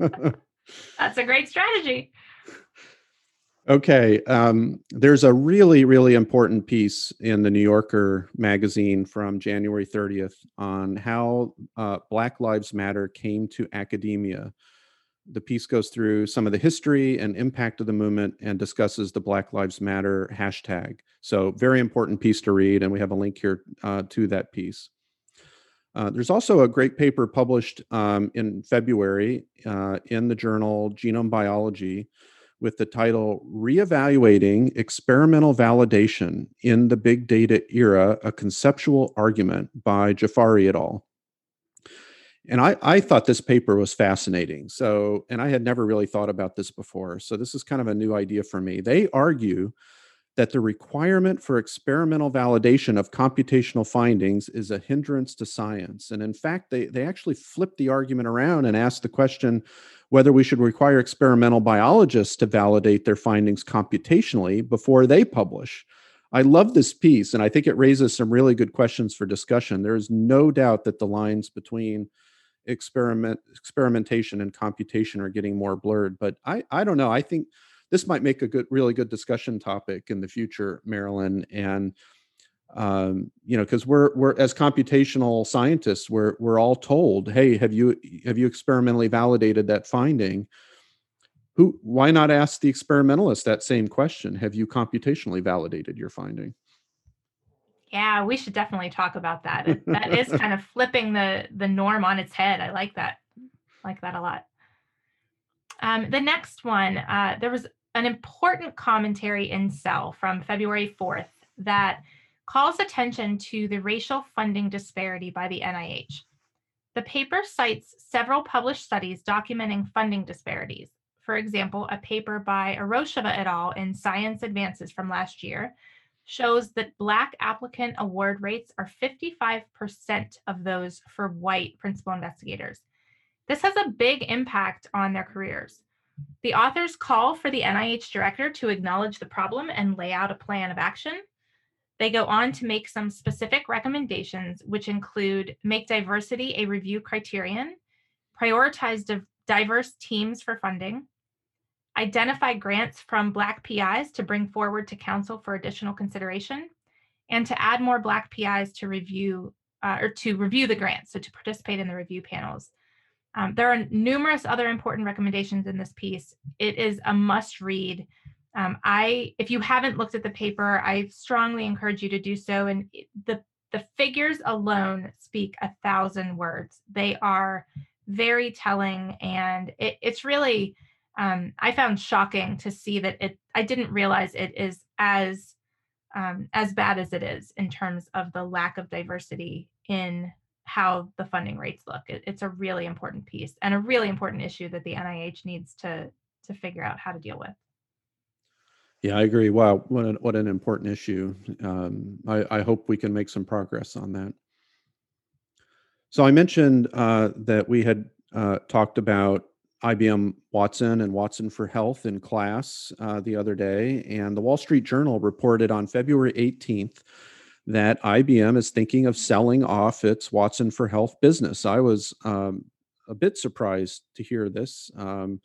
That's a great strategy. Okay. Um, there's a really, really important piece in the New Yorker magazine from January 30th on how uh, Black Lives Matter came to academia. The piece goes through some of the history and impact of the movement and discusses the Black Lives Matter hashtag. So, very important piece to read, and we have a link here uh, to that piece. Uh, there's also a great paper published um, in February uh, in the journal Genome Biology with the title Reevaluating Experimental Validation in the Big Data Era A Conceptual Argument by Jafari et al. And I, I thought this paper was fascinating. So, and I had never really thought about this before. So, this is kind of a new idea for me. They argue that the requirement for experimental validation of computational findings is a hindrance to science. And in fact, they, they actually flip the argument around and ask the question whether we should require experimental biologists to validate their findings computationally before they publish. I love this piece, and I think it raises some really good questions for discussion. There is no doubt that the lines between experiment experimentation and computation are getting more blurred, but I, I don't know. I think this might make a good, really good discussion topic in the future, Marilyn. And um, you know, because we're we're as computational scientists, we're we're all told, hey, have you have you experimentally validated that finding? Who? Why not ask the experimentalist that same question? Have you computationally validated your finding? Yeah, we should definitely talk about that. that is kind of flipping the the norm on its head. I like that. I like that a lot. Um, the next one, uh, there was an important commentary in Cell from February 4th that calls attention to the racial funding disparity by the NIH. The paper cites several published studies documenting funding disparities. For example, a paper by Erosheva et al. in Science Advances from last year shows that Black applicant award rates are 55% of those for white principal investigators. This has a big impact on their careers. The authors call for the NIH director to acknowledge the problem and lay out a plan of action. They go on to make some specific recommendations, which include make diversity a review criterion, prioritize di- diverse teams for funding, identify grants from Black PIs to bring forward to Council for additional consideration, and to add more Black PIs to review uh, or to review the grants, so to participate in the review panels. Um, there are numerous other important recommendations in this piece. It is a must read. Um, I, if you haven't looked at the paper, I strongly encourage you to do so. And the the figures alone speak a thousand words. They are very telling, and it, it's really um, I found shocking to see that it. I didn't realize it is as um, as bad as it is in terms of the lack of diversity in how the funding rates look. It, it's a really important piece and a really important issue that the NIH needs to to figure out how to deal with. Yeah, I agree. Wow, what an, what an important issue. Um, I, I hope we can make some progress on that. So I mentioned uh, that we had uh, talked about IBM Watson and Watson for Health in class uh, the other day, and the Wall Street Journal reported on February 18th that IBM is thinking of selling off its Watson for Health business. I was um, a bit surprised to hear this. Um,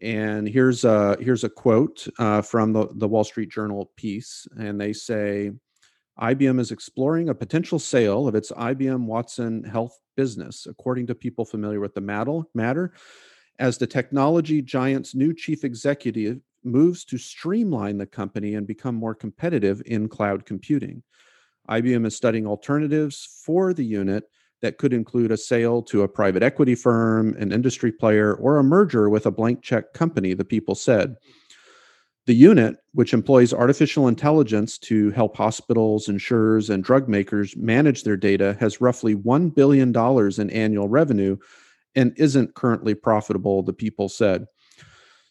and here's a here's a quote uh, from the, the Wall Street Journal piece, and they say IBM is exploring a potential sale of its IBM Watson Health business, according to people familiar with the matter, as the technology giant's new chief executive moves to streamline the company and become more competitive in cloud computing. IBM is studying alternatives for the unit that could include a sale to a private equity firm, an industry player, or a merger with a blank check company, the people said. The unit, which employs artificial intelligence to help hospitals, insurers, and drug makers manage their data, has roughly $1 billion in annual revenue and isn't currently profitable, the people said.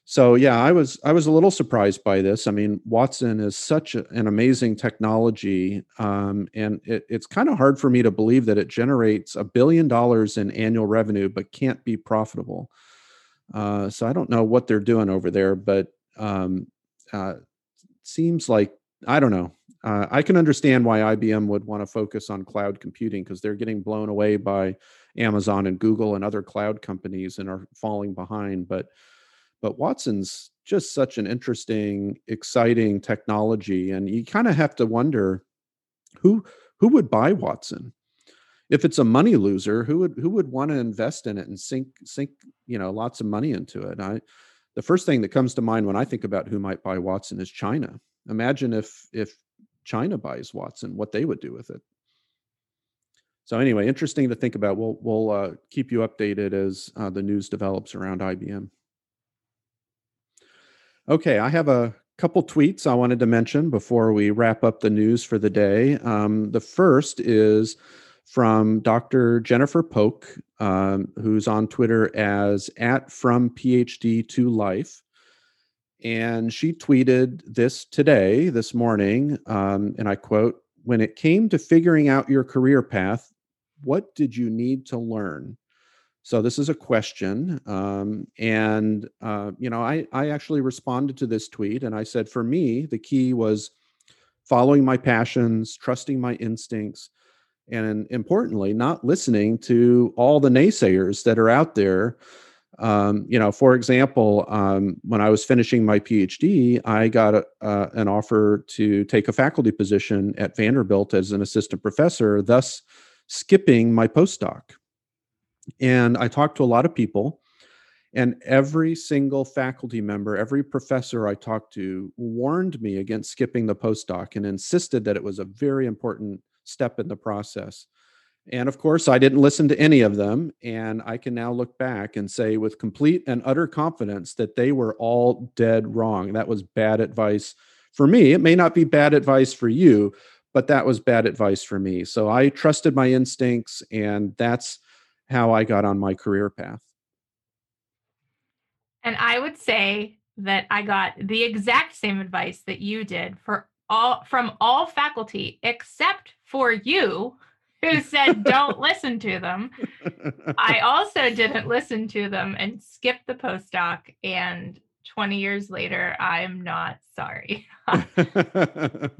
so yeah, I was I was a little surprised by this. I mean, Watson is such a, an amazing technology, um, and it, it's kind of hard for me to believe that it generates a billion dollars in annual revenue but can't be profitable. Uh, so I don't know what they're doing over there, but um, uh, seems like I don't know. Uh, I can understand why IBM would want to focus on cloud computing because they're getting blown away by Amazon and Google and other cloud companies and are falling behind. But but Watson's just such an interesting, exciting technology, and you kind of have to wonder who who would buy Watson if it's a money loser. Who would who would want to invest in it and sink sink you know lots of money into it? I the first thing that comes to mind when I think about who might buy Watson is China. Imagine if if China buys Watson, what they would do with it. So anyway, interesting to think about. We'll we'll uh, keep you updated as uh, the news develops around IBM. Okay, I have a couple tweets I wanted to mention before we wrap up the news for the day. Um, the first is from Dr. Jennifer Polk, um, who's on Twitter as at from PhD to life. And she tweeted this today, this morning, um, and I quote When it came to figuring out your career path, what did you need to learn? So this is a question, um, and uh, you know, I I actually responded to this tweet, and I said, for me, the key was following my passions, trusting my instincts, and importantly, not listening to all the naysayers that are out there. Um, you know, for example, um, when I was finishing my PhD, I got a, uh, an offer to take a faculty position at Vanderbilt as an assistant professor, thus skipping my postdoc. And I talked to a lot of people, and every single faculty member, every professor I talked to warned me against skipping the postdoc and insisted that it was a very important step in the process. And of course, I didn't listen to any of them. And I can now look back and say with complete and utter confidence that they were all dead wrong. That was bad advice for me. It may not be bad advice for you, but that was bad advice for me. So I trusted my instincts, and that's how I got on my career path. And I would say that I got the exact same advice that you did for all from all faculty except for you who said don't listen to them. I also didn't listen to them and skipped the postdoc and 20 years later I'm not sorry.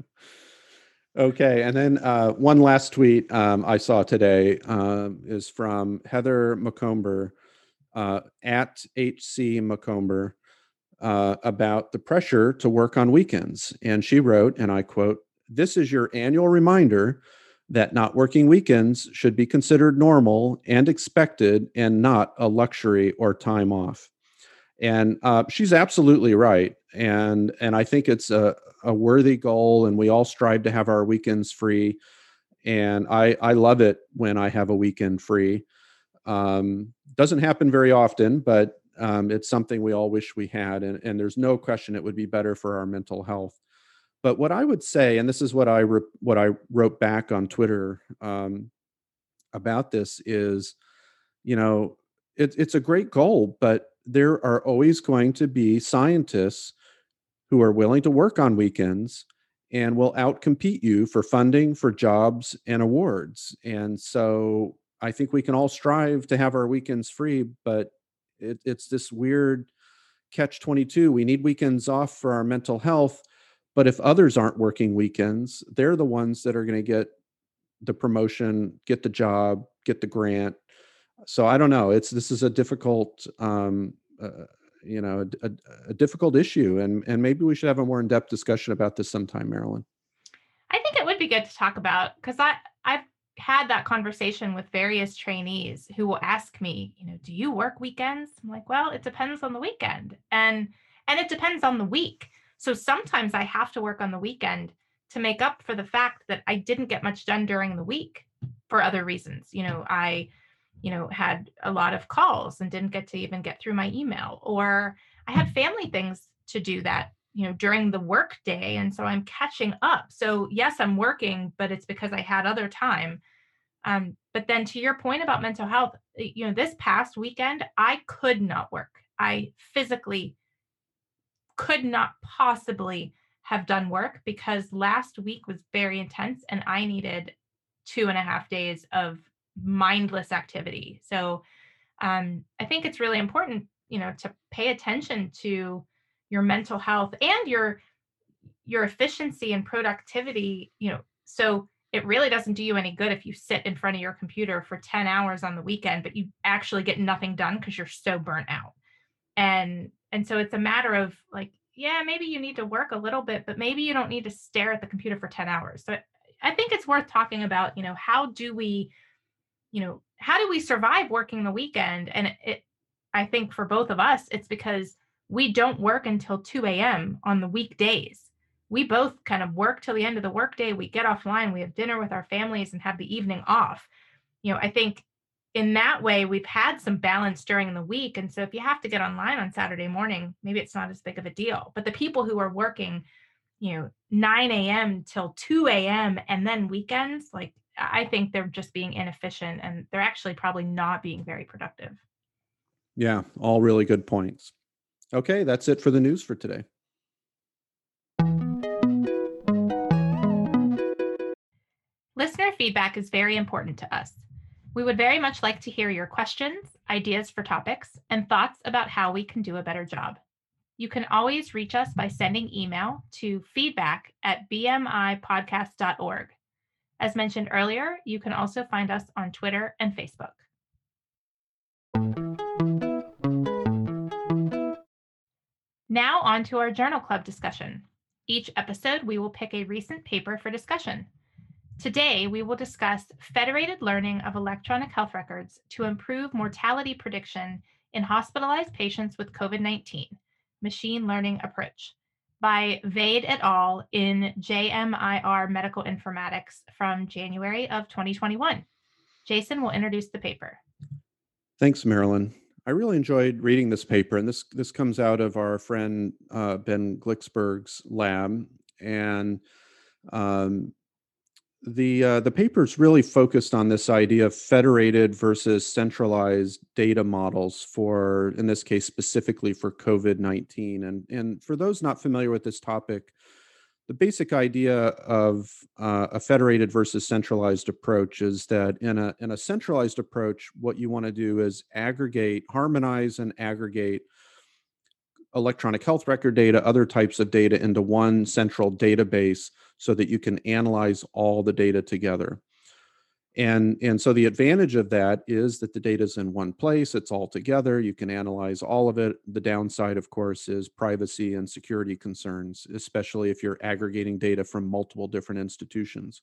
Okay, and then uh, one last tweet um, I saw today um, is from Heather Macomber uh, at HC Macomber uh, about the pressure to work on weekends. And she wrote, and I quote, This is your annual reminder that not working weekends should be considered normal and expected and not a luxury or time off. And uh, she's absolutely right. And, and I think it's a, a worthy goal and we all strive to have our weekends free and i i love it when i have a weekend free um, doesn't happen very often but um, it's something we all wish we had and, and there's no question it would be better for our mental health but what i would say and this is what i re- what i wrote back on twitter um, about this is you know it, it's a great goal but there are always going to be scientists who are willing to work on weekends and will outcompete you for funding, for jobs, and awards. And so I think we can all strive to have our weekends free, but it, it's this weird catch 22. We need weekends off for our mental health. But if others aren't working weekends, they're the ones that are going to get the promotion, get the job, get the grant. So I don't know. It's this is a difficult um, uh, you know a, a, difficult issue and and maybe we should have a more in-depth discussion about this sometime marilyn. I think it would be good to talk about because i i've had that conversation with various trainees who will ask me you know do you work weekends? I'm like well it depends on the weekend and and it depends on the week. So sometimes i have to work on the weekend to make up for the fact that i didn't get much done during the week for other reasons. You know i you know had a lot of calls and didn't get to even get through my email or i had family things to do that you know during the work day and so i'm catching up. So yes i'm working but it's because i had other time. Um, but then to your point about mental health you know this past weekend i could not work. I physically could not possibly have done work because last week was very intense and I needed two and a half days of mindless activity. So um, I think it's really important, you know, to pay attention to your mental health and your your efficiency and productivity, you know. So it really doesn't do you any good if you sit in front of your computer for 10 hours on the weekend, but you actually get nothing done because you're so burnt out. And and so it's a matter of like, yeah, maybe you need to work a little bit, but maybe you don't need to stare at the computer for 10 hours. So I think it's worth talking about, you know, how do we, you know, how do we survive working the weekend? And it, I think for both of us, it's because we don't work until 2 a.m. on the weekdays. We both kind of work till the end of the workday. We get offline, we have dinner with our families and have the evening off. You know, I think in that way, we've had some balance during the week. And so if you have to get online on Saturday morning, maybe it's not as big of a deal. But the people who are working, you know, 9 a.m. till 2 a.m. and then weekends, like I think they're just being inefficient and they're actually probably not being very productive. Yeah, all really good points. Okay, that's it for the news for today. Listener feedback is very important to us. We would very much like to hear your questions, ideas for topics, and thoughts about how we can do a better job. You can always reach us by sending email to feedback at bmipodcast.org. As mentioned earlier, you can also find us on Twitter and Facebook. Now, on to our journal club discussion. Each episode, we will pick a recent paper for discussion. Today, we will discuss federated learning of electronic health records to improve mortality prediction in hospitalized patients with COVID 19, machine learning approach, by Vaid et al. in JMIR Medical Informatics from January of 2021. Jason will introduce the paper. Thanks, Marilyn. I really enjoyed reading this paper, and this this comes out of our friend uh, Ben Glicksberg's lab, and um, the uh, the paper's really focused on this idea of federated versus centralized data models for, in this case, specifically for COVID nineteen. And and for those not familiar with this topic, the basic idea of uh, a federated versus centralized approach is that in a in a centralized approach, what you want to do is aggregate, harmonize, and aggregate electronic health record data, other types of data into one central database so that you can analyze all the data together. And, and so the advantage of that is that the data is in one place, it's all together, you can analyze all of it. The downside, of course, is privacy and security concerns, especially if you're aggregating data from multiple different institutions.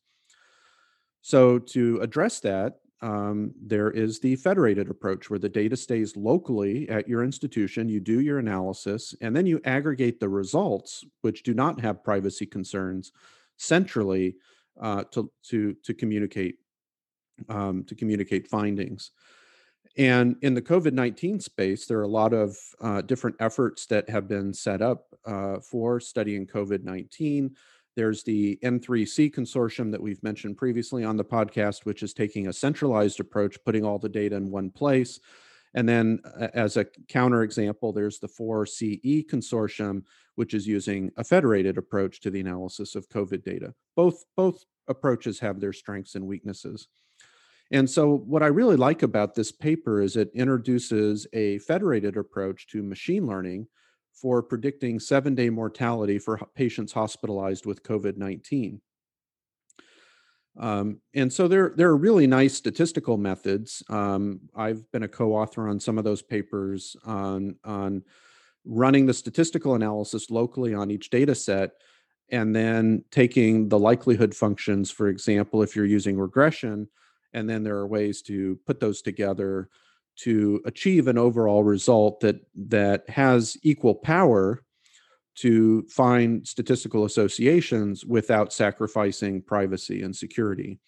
So, to address that, um, there is the federated approach where the data stays locally at your institution, you do your analysis, and then you aggregate the results, which do not have privacy concerns, centrally uh, to, to, to communicate um, to communicate findings. And in the COVID 19 space, there are a lot of uh, different efforts that have been set up uh, for studying COVID 19. There's the N3C consortium that we've mentioned previously on the podcast, which is taking a centralized approach, putting all the data in one place. And then, uh, as a counterexample, there's the 4CE consortium, which is using a federated approach to the analysis of COVID data. Both, both approaches have their strengths and weaknesses. And so, what I really like about this paper is it introduces a federated approach to machine learning for predicting seven day mortality for patients hospitalized with COVID 19. Um, and so there, there are really nice statistical methods. Um, I've been a co-author on some of those papers on, on running the statistical analysis locally on each data set and then taking the likelihood functions, for example, if you're using regression, and then there are ways to put those together to achieve an overall result that that has equal power to find statistical associations without sacrificing privacy and security.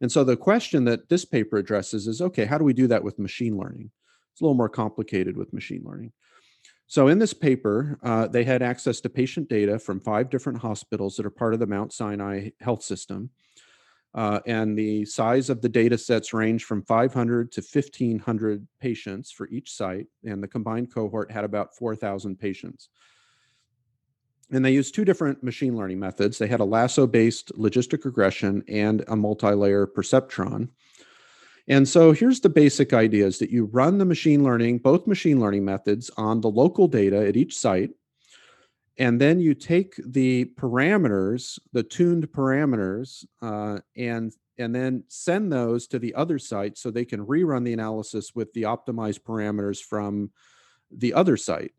And so the question that this paper addresses is okay, how do we do that with machine learning? It's a little more complicated with machine learning. So in this paper, uh, they had access to patient data from five different hospitals that are part of the Mount Sinai health system. Uh, and the size of the data sets range from 500 to 1500 patients for each site and the combined cohort had about 4000 patients and they used two different machine learning methods. They had a lasso based logistic regression and a multi layer perceptron. And so here's the basic idea is that you run the machine learning, both machine learning methods on the local data at each site. And then you take the parameters, the tuned parameters, uh, and and then send those to the other site so they can rerun the analysis with the optimized parameters from the other site.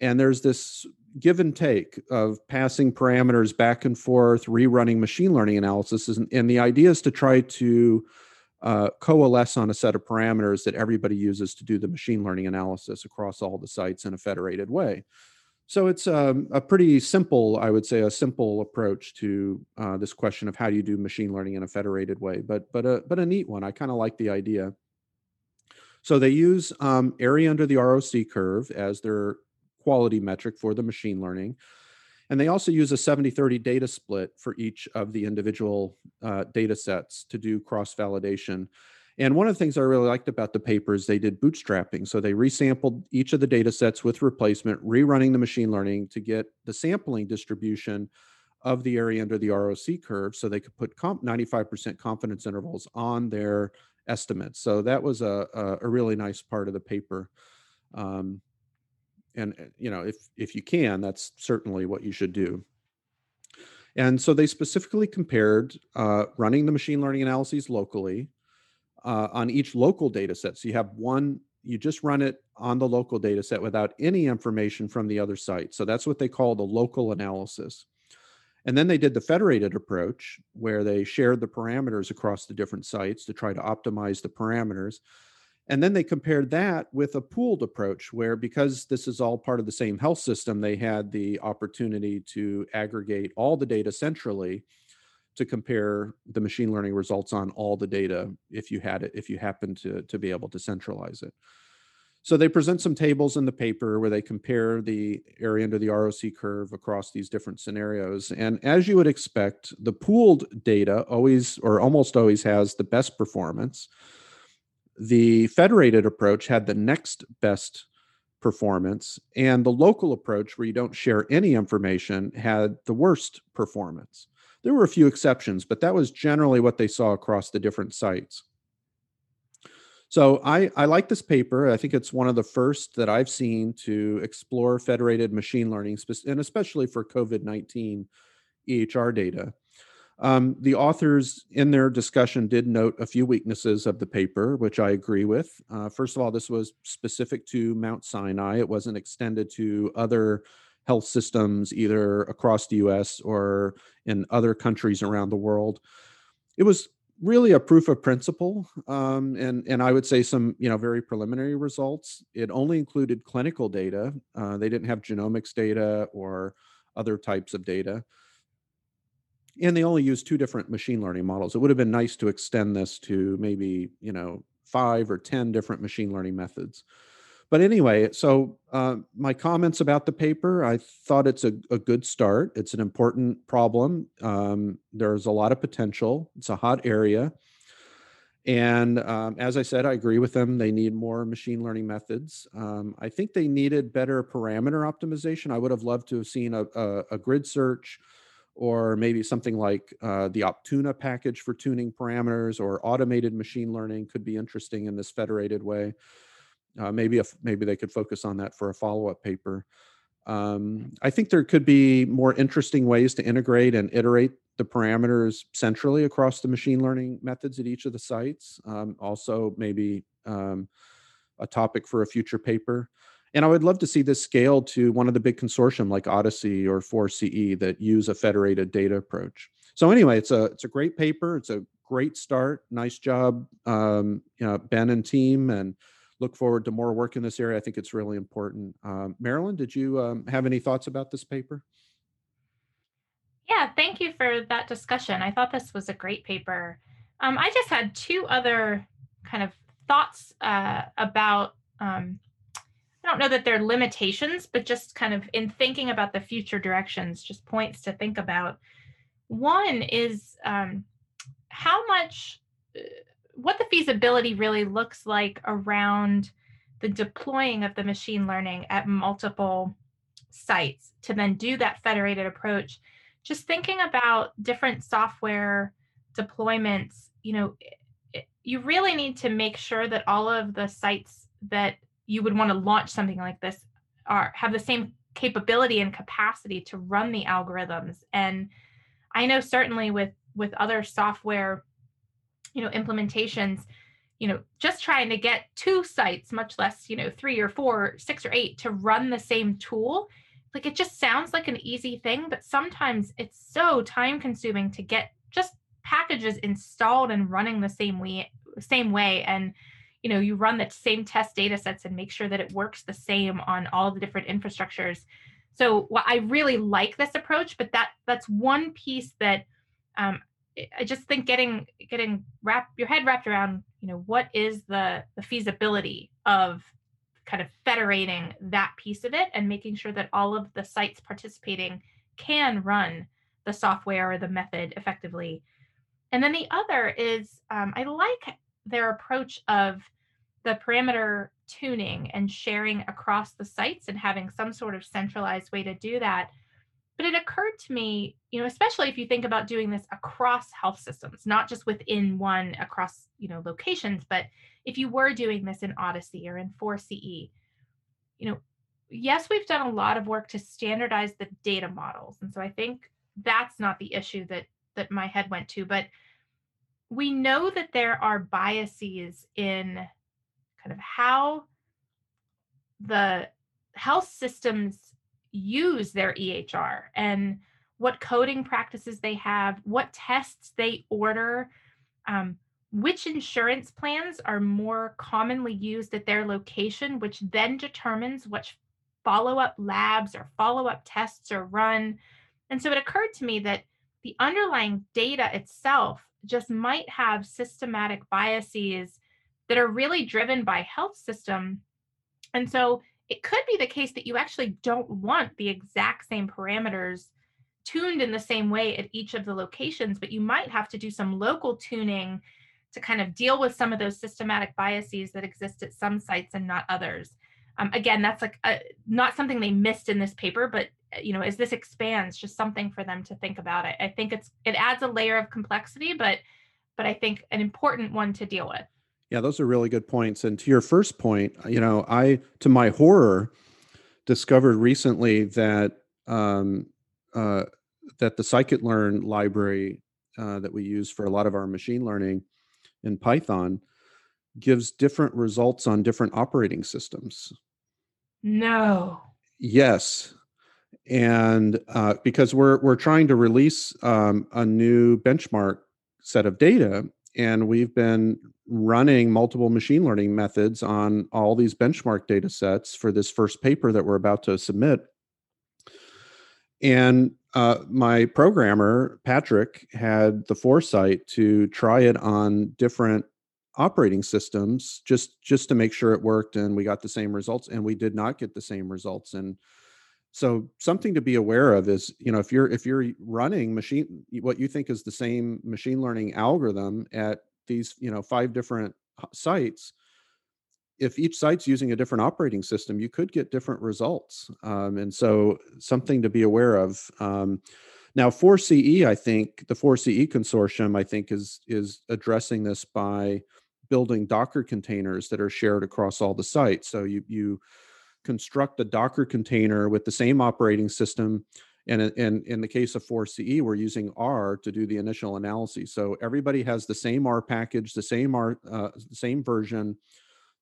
And there's this give and take of passing parameters back and forth, rerunning machine learning analysis. And, and the idea is to try to uh, coalesce on a set of parameters that everybody uses to do the machine learning analysis across all the sites in a federated way. So it's um, a pretty simple, I would say, a simple approach to uh, this question of how do you do machine learning in a federated way, but but a but a neat one. I kind of like the idea. So they use um, area under the ROC curve as their quality metric for the machine learning. And they also use a 70 30 data split for each of the individual uh, data sets to do cross validation. And one of the things I really liked about the paper is they did bootstrapping. So they resampled each of the data sets with replacement, rerunning the machine learning to get the sampling distribution of the area under the ROC curve so they could put comp 95% confidence intervals on their estimates. So that was a, a, a really nice part of the paper. Um, and uh, you know if if you can that's certainly what you should do and so they specifically compared uh, running the machine learning analyses locally uh, on each local data set. So you have one you just run it on the local data set without any information from the other site. So that's what they call the local analysis. And then they did the federated approach where they shared the parameters across the different sites to try to optimize the parameters. And then they compared that with a pooled approach, where because this is all part of the same health system, they had the opportunity to aggregate all the data centrally to compare the machine learning results on all the data mm. if you had it, if you happen to, to be able to centralize it. So they present some tables in the paper where they compare the area under the ROC curve across these different scenarios. And as you would expect, the pooled data always or almost always has the best performance the federated approach had the next best performance, and the local approach, where you don't share any information, had the worst performance. There were a few exceptions, but that was generally what they saw across the different sites. So I, I like this paper. I think it's one of the first that I've seen to explore federated machine learning, and especially for COVID 19 EHR data. Um, the authors in their discussion did note a few weaknesses of the paper, which I agree with. Uh, first of all, this was specific to Mount Sinai, it wasn't extended to other health systems, either across the US or in other countries around the world. It was really a proof of principle um, and and i would say some you know very preliminary results it only included clinical data uh, they didn't have genomics data or other types of data and they only used two different machine learning models. It would have been nice to extend this to maybe, you know, five or 10 different machine learning methods. But anyway, so uh, my comments about the paper, I thought it's a, a good start. It's an important problem. Um, there's a lot of potential. It's a hot area. And um, as I said, I agree with them. They need more machine learning methods. Um, I think they needed better parameter optimization. I would have loved to have seen a, a, a grid search or maybe something like uh, the Optuna package for tuning parameters or automated machine learning could be interesting in this federated way. Uh, maybe if maybe they could focus on that for a follow-up paper. Um, I think there could be more interesting ways to integrate and iterate the parameters centrally across the machine learning methods at each of the sites. Um, also, maybe um, a topic for a future paper. And I would love to see this scale to one of the big consortium like OHDSI or 4CE that use a federated data approach. So anyway, it's a it's a great paper. It's a great start. Nice job, um, you know, Ben and team, and look forward to more work in this area. I think it's really important. Um, Marilyn, did you um, have any thoughts about this paper? Yeah, thank you for that discussion. I thought this was a great paper. Um, I just had two other kind of thoughts uh, about um, I don't know that they're limitations, but just kind of in thinking about the future directions, just points to think about. One is um, how much, uh, what the feasibility really looks like around the deploying of the machine learning at multiple sites to then do that federated approach, just thinking about different software deployments, you know, you really need to make sure that all of the sites that you would want to launch something like this are have the same capability and capacity to run the algorithms. And i know certainly with with other software you know implementations you know just trying to get two sites much less you know three or four six or eight to run the same tool. Like it just sounds like an easy thing but sometimes it's so time consuming to get just packages installed and running the same way same way. And you know you run the same test data sets and make sure that it works the same on all the different infrastructures. So well, i really like this approach but that that's one piece that um, i just think getting getting wrap your head wrapped around you know what is the the feasibility of kind of federating that piece of it and making sure that all of the sites participating can run the software or the method effectively and then the other is um, I like their approach of the parameter tuning and sharing across the sites and having some sort of centralized way to do that. But it occurred to me, you know, especially if you think about doing this across health systems, not just within one across, you know, locations, but if you were doing this in OHDSI or in 4CE, you know, yes, we've done a lot of work to standardize the data models. And so I think that's not the issue that that my head went to, but we know that there are biases in kind of how the health systems use their EHR and what coding practices they have, what tests they order, um, which insurance plans are more commonly used at their location, which then determines which follow up labs or follow up tests are run. And so it occurred to me that the underlying data itself just might have systematic biases that are really driven by health system. And so it could be the case that you actually don't want the exact same parameters tuned in the same way at each of the locations, but you might have to do some local tuning to kind of deal with some of those systematic biases that exist at some sites and not others. Um, again, that's like a, not something they missed in this paper, but uh, you know, as this expands, just something for them to think about. I, I think it's it adds a layer of complexity, but but I think an important one to deal with. Yeah, those are really good points. And to your first point, you know, I to my horror discovered recently that um, uh, that the scikit-learn library uh, that we use for a lot of our machine learning in Python gives different results on different operating systems. No. Yes, and uh, because we're we're trying to release um, a new benchmark set of data, and we've been running multiple machine learning methods on all these benchmark data sets for this first paper that we're about to submit. And uh, my programmer Patrick had the foresight to try it on different operating systems just just to make sure it worked and we got the same results and we did not get the same results and so something to be aware of is you know if you're if you're running machine what you think is the same machine learning algorithm at these you know five different sites if each site's using a different operating system you could get different results um, and so something to be aware of um, now 4ce i think the 4ce consortium i think is is addressing this by building Docker containers that are shared across all the sites. So you you construct a Docker container with the same operating system. And in, in the case of 4CE, we're using R to do the initial analysis. So everybody has the same R package, the same R, uh, same version,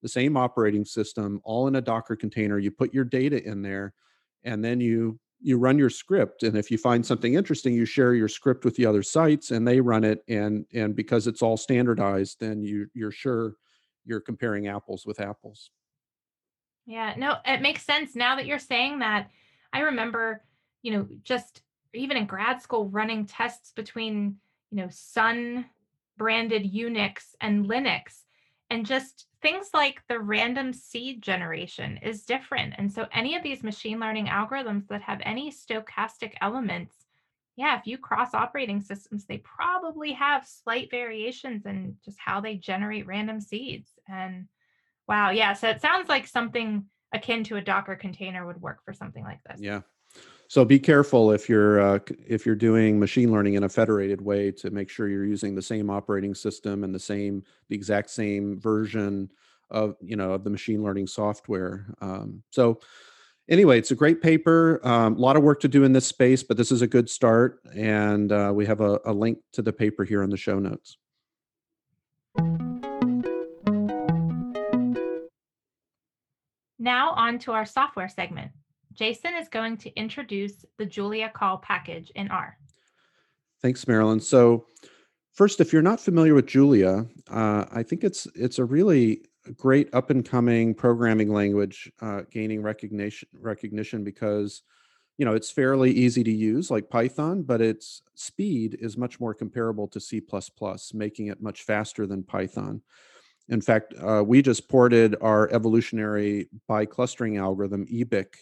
the same operating system, all in a Docker container. You put your data in there, and then you you run your script and if you find something interesting you share your script with the other sites and they run it and and because it's all standardized then you you're sure you're comparing apples with apples yeah no it makes sense now that you're saying that i remember you know just even in grad school running tests between you know sun branded unix and linux and just things like the random seed generation is different. And so any of these machine learning algorithms that have any stochastic elements, yeah, if you cross operating systems, they probably have slight variations in just how they generate random seeds. And wow, yeah, so it sounds like something akin to a Docker container would work for something like this. Yeah. So be careful if you're uh, if you're doing machine learning in a federated way to make sure you're using the same operating system and the same the exact same version of you know of the machine learning software. Um, so anyway, it's a great paper. Um, a lot of work to do in this space, but this is a good start, and uh, we have a, a link to the paper here in the show notes. Now on to our software segment. Jason is going to introduce the JuliaCall package in R. Thanks, Marilyn. So first, if you're not familiar with Julia, uh, I think it's it's a really great up and coming programming language uh, gaining recognition recognition because you know it's fairly easy to use like python but its speed is much more comparable to c++ making it much faster than python in fact uh, we just ported our evolutionary biclustering algorithm ebic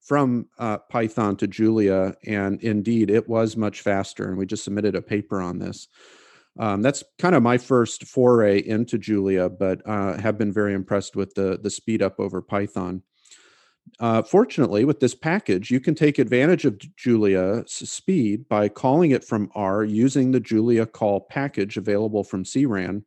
from uh, python to julia and indeed it was much faster and we just submitted a paper on this um, that's kind of my first foray into Julia, but uh, have been very impressed with the the speed up over Python. Uh, fortunately, with this package, you can take advantage of Julia's speed by calling it from R using the JuliaCall package available from CRAN.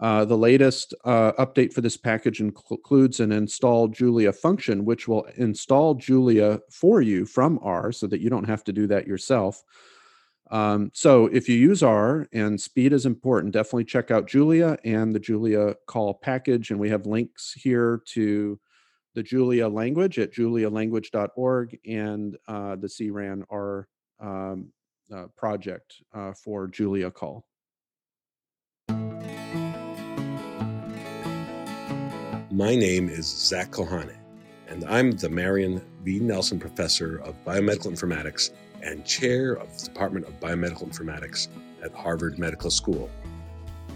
Uh, the latest uh, update for this package includes an install Julia function, which will install Julia for you from R so that you don't have to do that yourself. Um, so if you use R and speed is important, definitely check out Julia and the Julia call package. And we have links here to the Julia language at julialanguage.org and uh, the CRAN R um, uh, project uh, for JuliaCall. My name is Zak Kohane, and I'm the Marion V. Nelson Professor of Biomedical Informatics and chair of the Department of Biomedical Informatics at Harvard Medical School.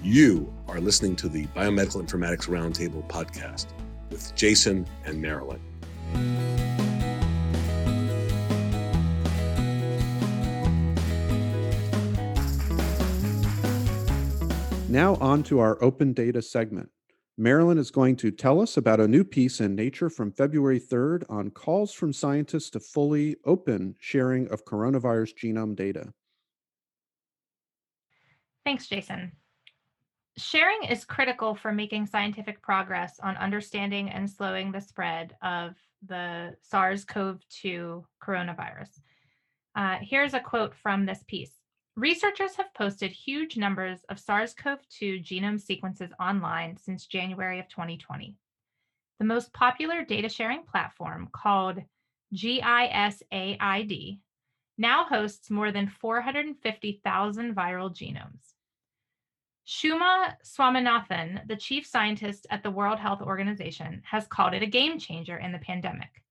You are listening to the Biomedical Informatics Roundtable podcast with Jason and Marilyn. Now, on to our open data segment. Marilyn is going to tell us about a new piece in Nature from February 3rd on calls from scientists to fully open sharing of coronavirus genome data. Thanks, Jason. Sharing is critical for making scientific progress on understanding and slowing the spread of the SARS CoV 2 coronavirus. Uh, here's a quote from this piece Researchers have posted huge numbers of SARS CoV 2 genome sequences online since January of 2020. The most popular data sharing platform, called GISAID, now hosts more than 450,000 viral genomes. Soumya Swaminathan, the chief scientist at the World Health Organization, has called it a game changer in the pandemic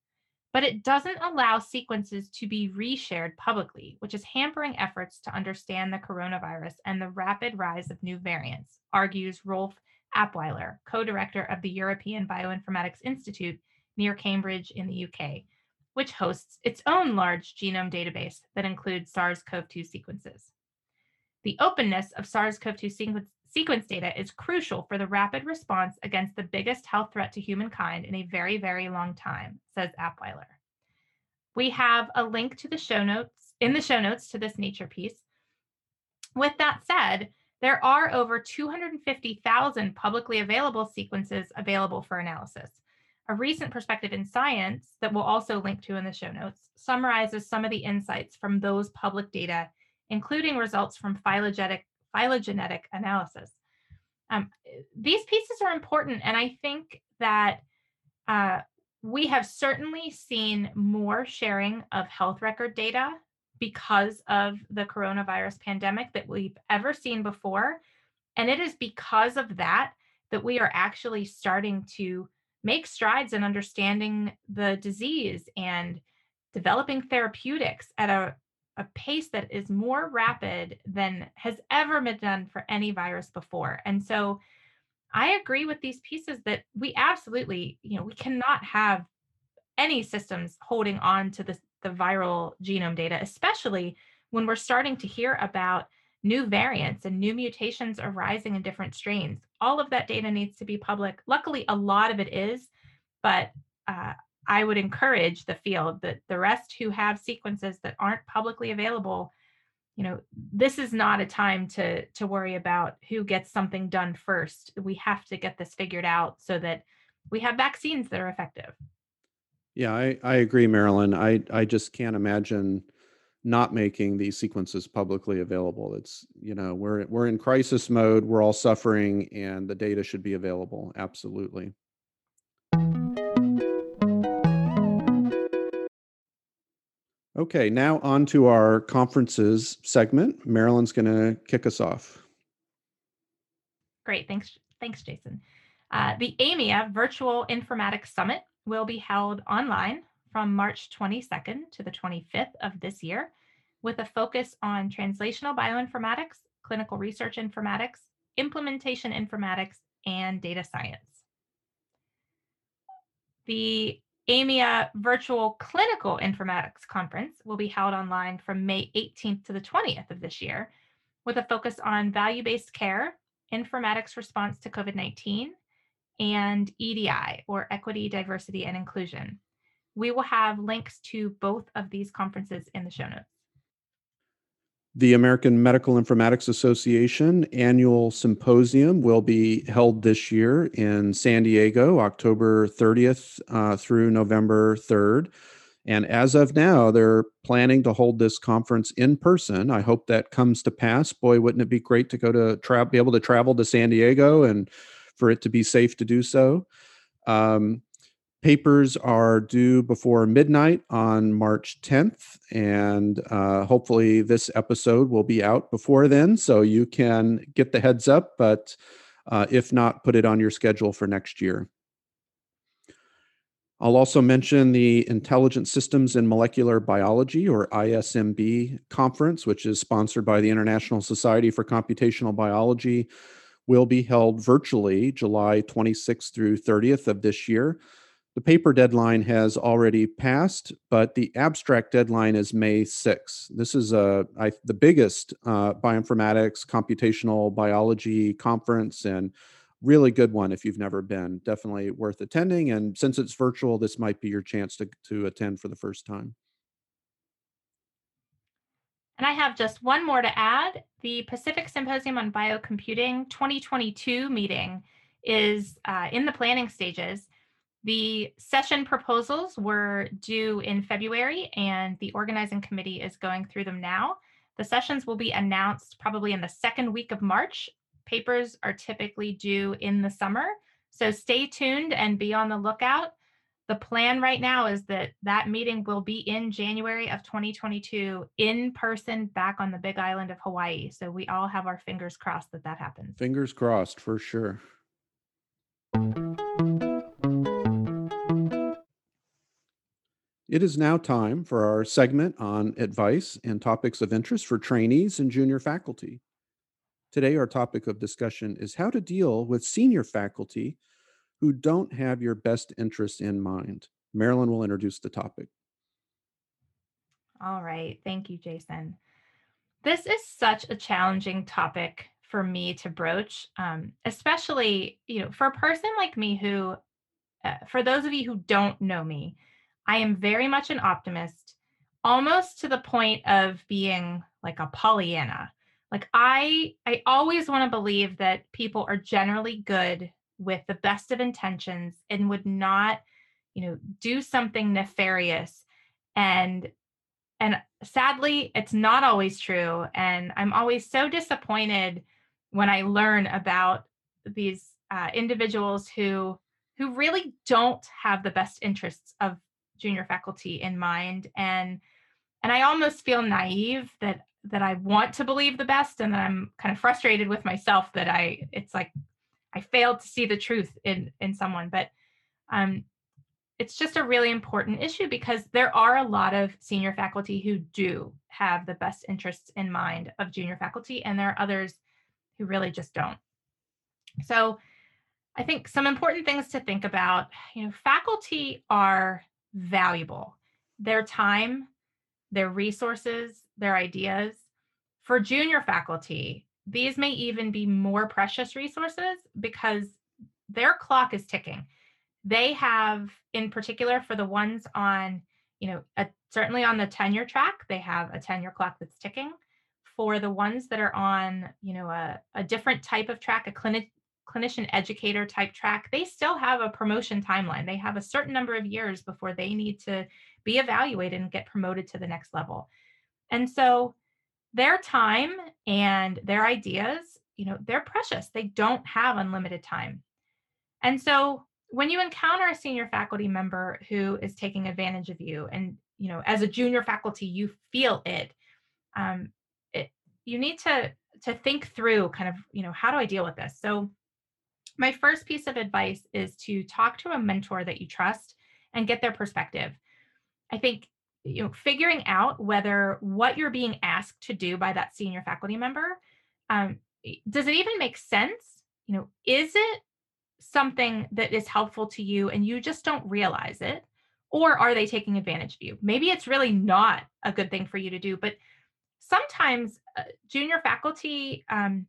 but it doesn't allow sequences to be reshared publicly, which is hampering efforts to understand the coronavirus and the rapid rise of new variants, argues Rolf Apweiler, co director of the European Bioinformatics Institute near Cambridge in the UK, which hosts its own large genome database that includes SARS CoV 2 sequences. The openness of SARS CoV 2 sequence, sequence data is crucial for the rapid response against the biggest health threat to humankind in a very, very long time, says Apweiler. We have a link to the show notes in the show notes to this nature piece. With that said, there are over 250,000 publicly available sequences available for analysis. A recent perspective in science that we'll also link to in the show notes summarizes some of the insights from those public data, including results from phylogenetic phylogenetic analysis. Um, these pieces are important, and I think that uh, we have certainly seen more sharing of health record data because of the coronavirus pandemic that we've ever seen before. And it is because of that that we are actually starting to make strides in understanding the disease and developing therapeutics at a a pace that is more rapid than has ever been done for any virus before. And so I agree with these pieces that we absolutely, you know, we cannot have any systems holding on to the, the viral genome data, especially when we're starting to hear about new variants and new mutations arising in different strains. All of that data needs to be public. Luckily, a lot of it is, but uh, I would encourage the field that the rest who have sequences that aren't publicly available, you know, this is not a time to to worry about who gets something done first. We have to get this figured out so that we have vaccines that are effective. Yeah, I, I agree, Marilyn. I, I just can't imagine not making these sequences publicly available. It's, you know, we're we're in crisis mode, we're all suffering, and the data should be available. Absolutely. Okay, now on to our conferences segment. Marilyn's going to kick us off. Great, thanks, thanks, Jason. Uh, the AMIA Virtual Informatics Summit will be held online from March 22nd to the 25th of this year with a focus on translational bioinformatics, clinical research informatics, implementation informatics, and data science. The AMIA Virtual Clinical Informatics Conference will be held online from May 18th to the 20th of this year with a focus on value based care, informatics response to COVID 19, and EDI, or Equity, Diversity, and Inclusion. We will have links to both of these conferences in the show notes. The American Medical Informatics Association annual symposium will be held this year in San Diego, October 30th uh, through November 3rd. And as of now, they're planning to hold this conference in person. I hope that comes to pass. Boy, wouldn't it be great to go to tra- be able to travel to San Diego and for it to be safe to do so. Um, papers are due before midnight on March 10th, and uh, hopefully, this episode will be out before then, so you can get the heads up. But uh, if not, put it on your schedule for next year. I'll also mention the Intelligent Systems in Molecular Biology, or ISMB, conference, which is sponsored by the International Society for Computational Biology will be held virtually July 26th through 30th of this year. The paper deadline has already passed, but the abstract deadline is May 6th. This is a, I, the biggest uh, bioinformatics computational biology conference and really good one if you've never been. Definitely worth attending. And since it's virtual, this might be your chance to, to attend for the first time. And I have just one more to add. The Pacific Symposium on Biocomputing 2022 meeting is uh, in the planning stages. The session proposals were due in February, and the organizing committee is going through them now. The sessions will be announced probably in the second week of March. Papers are typically due in the summer, so stay tuned and be on the lookout the plan right now is that that meeting will be in January of 2022 in person back on the big island of Hawaii. So we all have our fingers crossed that that happens. Fingers crossed for sure. It is now time for our segment on advice and topics of interest for trainees and junior faculty. Today, our topic of discussion is how to deal with senior faculty who don't have your best interests in mind. Marilyn will introduce the topic. All right. Thank you, Jason. This is such a challenging topic for me to broach, um, especially you know for a person like me who, uh, for those of you who don't know me, I am very much an optimist, almost to the point of being like a Pollyanna. Like I, I always want to believe that people are generally good with the best of intentions and would not you know do something nefarious and and sadly it's not always true and i'm always so disappointed when i learn about these uh, individuals who who really don't have the best interests of junior faculty in mind and and i almost feel naive that that i want to believe the best and i'm kind of frustrated with myself that i it's like I failed to see the truth in in someone. But um, it's just a really important issue because there are a lot of senior faculty who do have the best interests in mind of junior faculty, and there are others who really just don't. So I think some important things to think about, you know, faculty are valuable. Their time, their resources, their ideas. For junior faculty, these may even be more precious resources because their clock is ticking. they have, in particular, for the ones on, you know, a, certainly on the tenure track, they have a tenure clock that's ticking. For the ones that are on, you know, a, a different type of track, a clinic clinician educator type track, they still have a promotion timeline. They have a certain number of years before they need to be evaluated and get promoted to the next level. And so their time and their ideas, you know, they're precious. They don't have unlimited time. And so when you encounter a senior faculty member who is taking advantage of you and you know as a junior faculty you feel it um, it you need to to think through kind of you know how do i deal with this so my first piece of advice is to talk to a mentor that you trust and get their perspective i think you know figuring out whether what you're being asked to do by that senior faculty member um, does it even make sense you know is it something that is helpful to you and you just don't realize it? Or are they taking advantage of you? Maybe it's really not a good thing for you to do, but sometimes uh, junior faculty, um,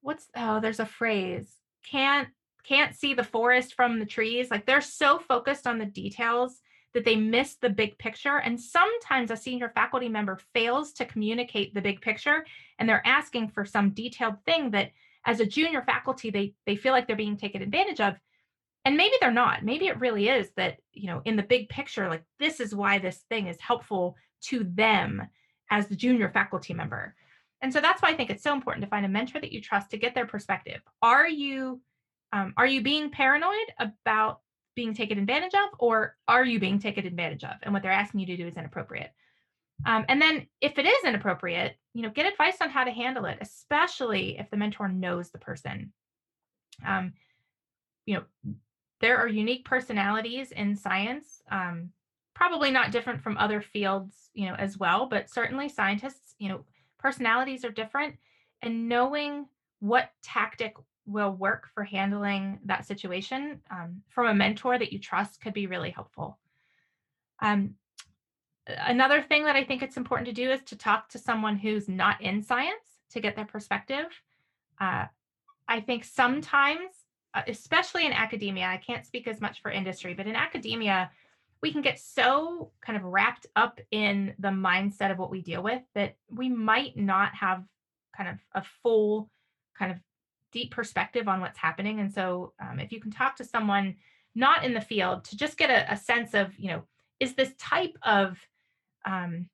what's, oh, there's a phrase, can't can't see the forest from the trees like they're so focused on the details that they miss the big picture and sometimes a senior faculty member fails to communicate the big picture and they're asking for some detailed thing that as a junior faculty they they feel like they're being taken advantage of and maybe they're not. Maybe it really is that you know in the big picture like this is why this thing is helpful to them as the junior faculty member and so that's why i think it's so important to find a mentor that you trust to get their perspective are you um, are you being paranoid about being taken advantage of or are you being taken advantage of and what they're asking you to do is inappropriate um, and then if it is inappropriate, you know, get advice on how to handle it, especially if the mentor knows the person. Um, you know, there are unique personalities in science, um, probably not different from other fields, you know, as well, but certainly scientists, you know, personalities are different and knowing what tactic will work for handling that situation um, from a mentor that you trust could be really helpful. Um, another thing that I think it's important to do is to talk to someone who's not in science to get their perspective. Uh, I think sometimes, uh, especially in academia, I can't speak as much for industry, but in academia, we can get so kind of wrapped up in the mindset of what we deal with that we might not have kind of a full kind of deep perspective on what's happening. And so, um, if you can talk to someone not in the field to just get a, a sense of, you know, is this type of um,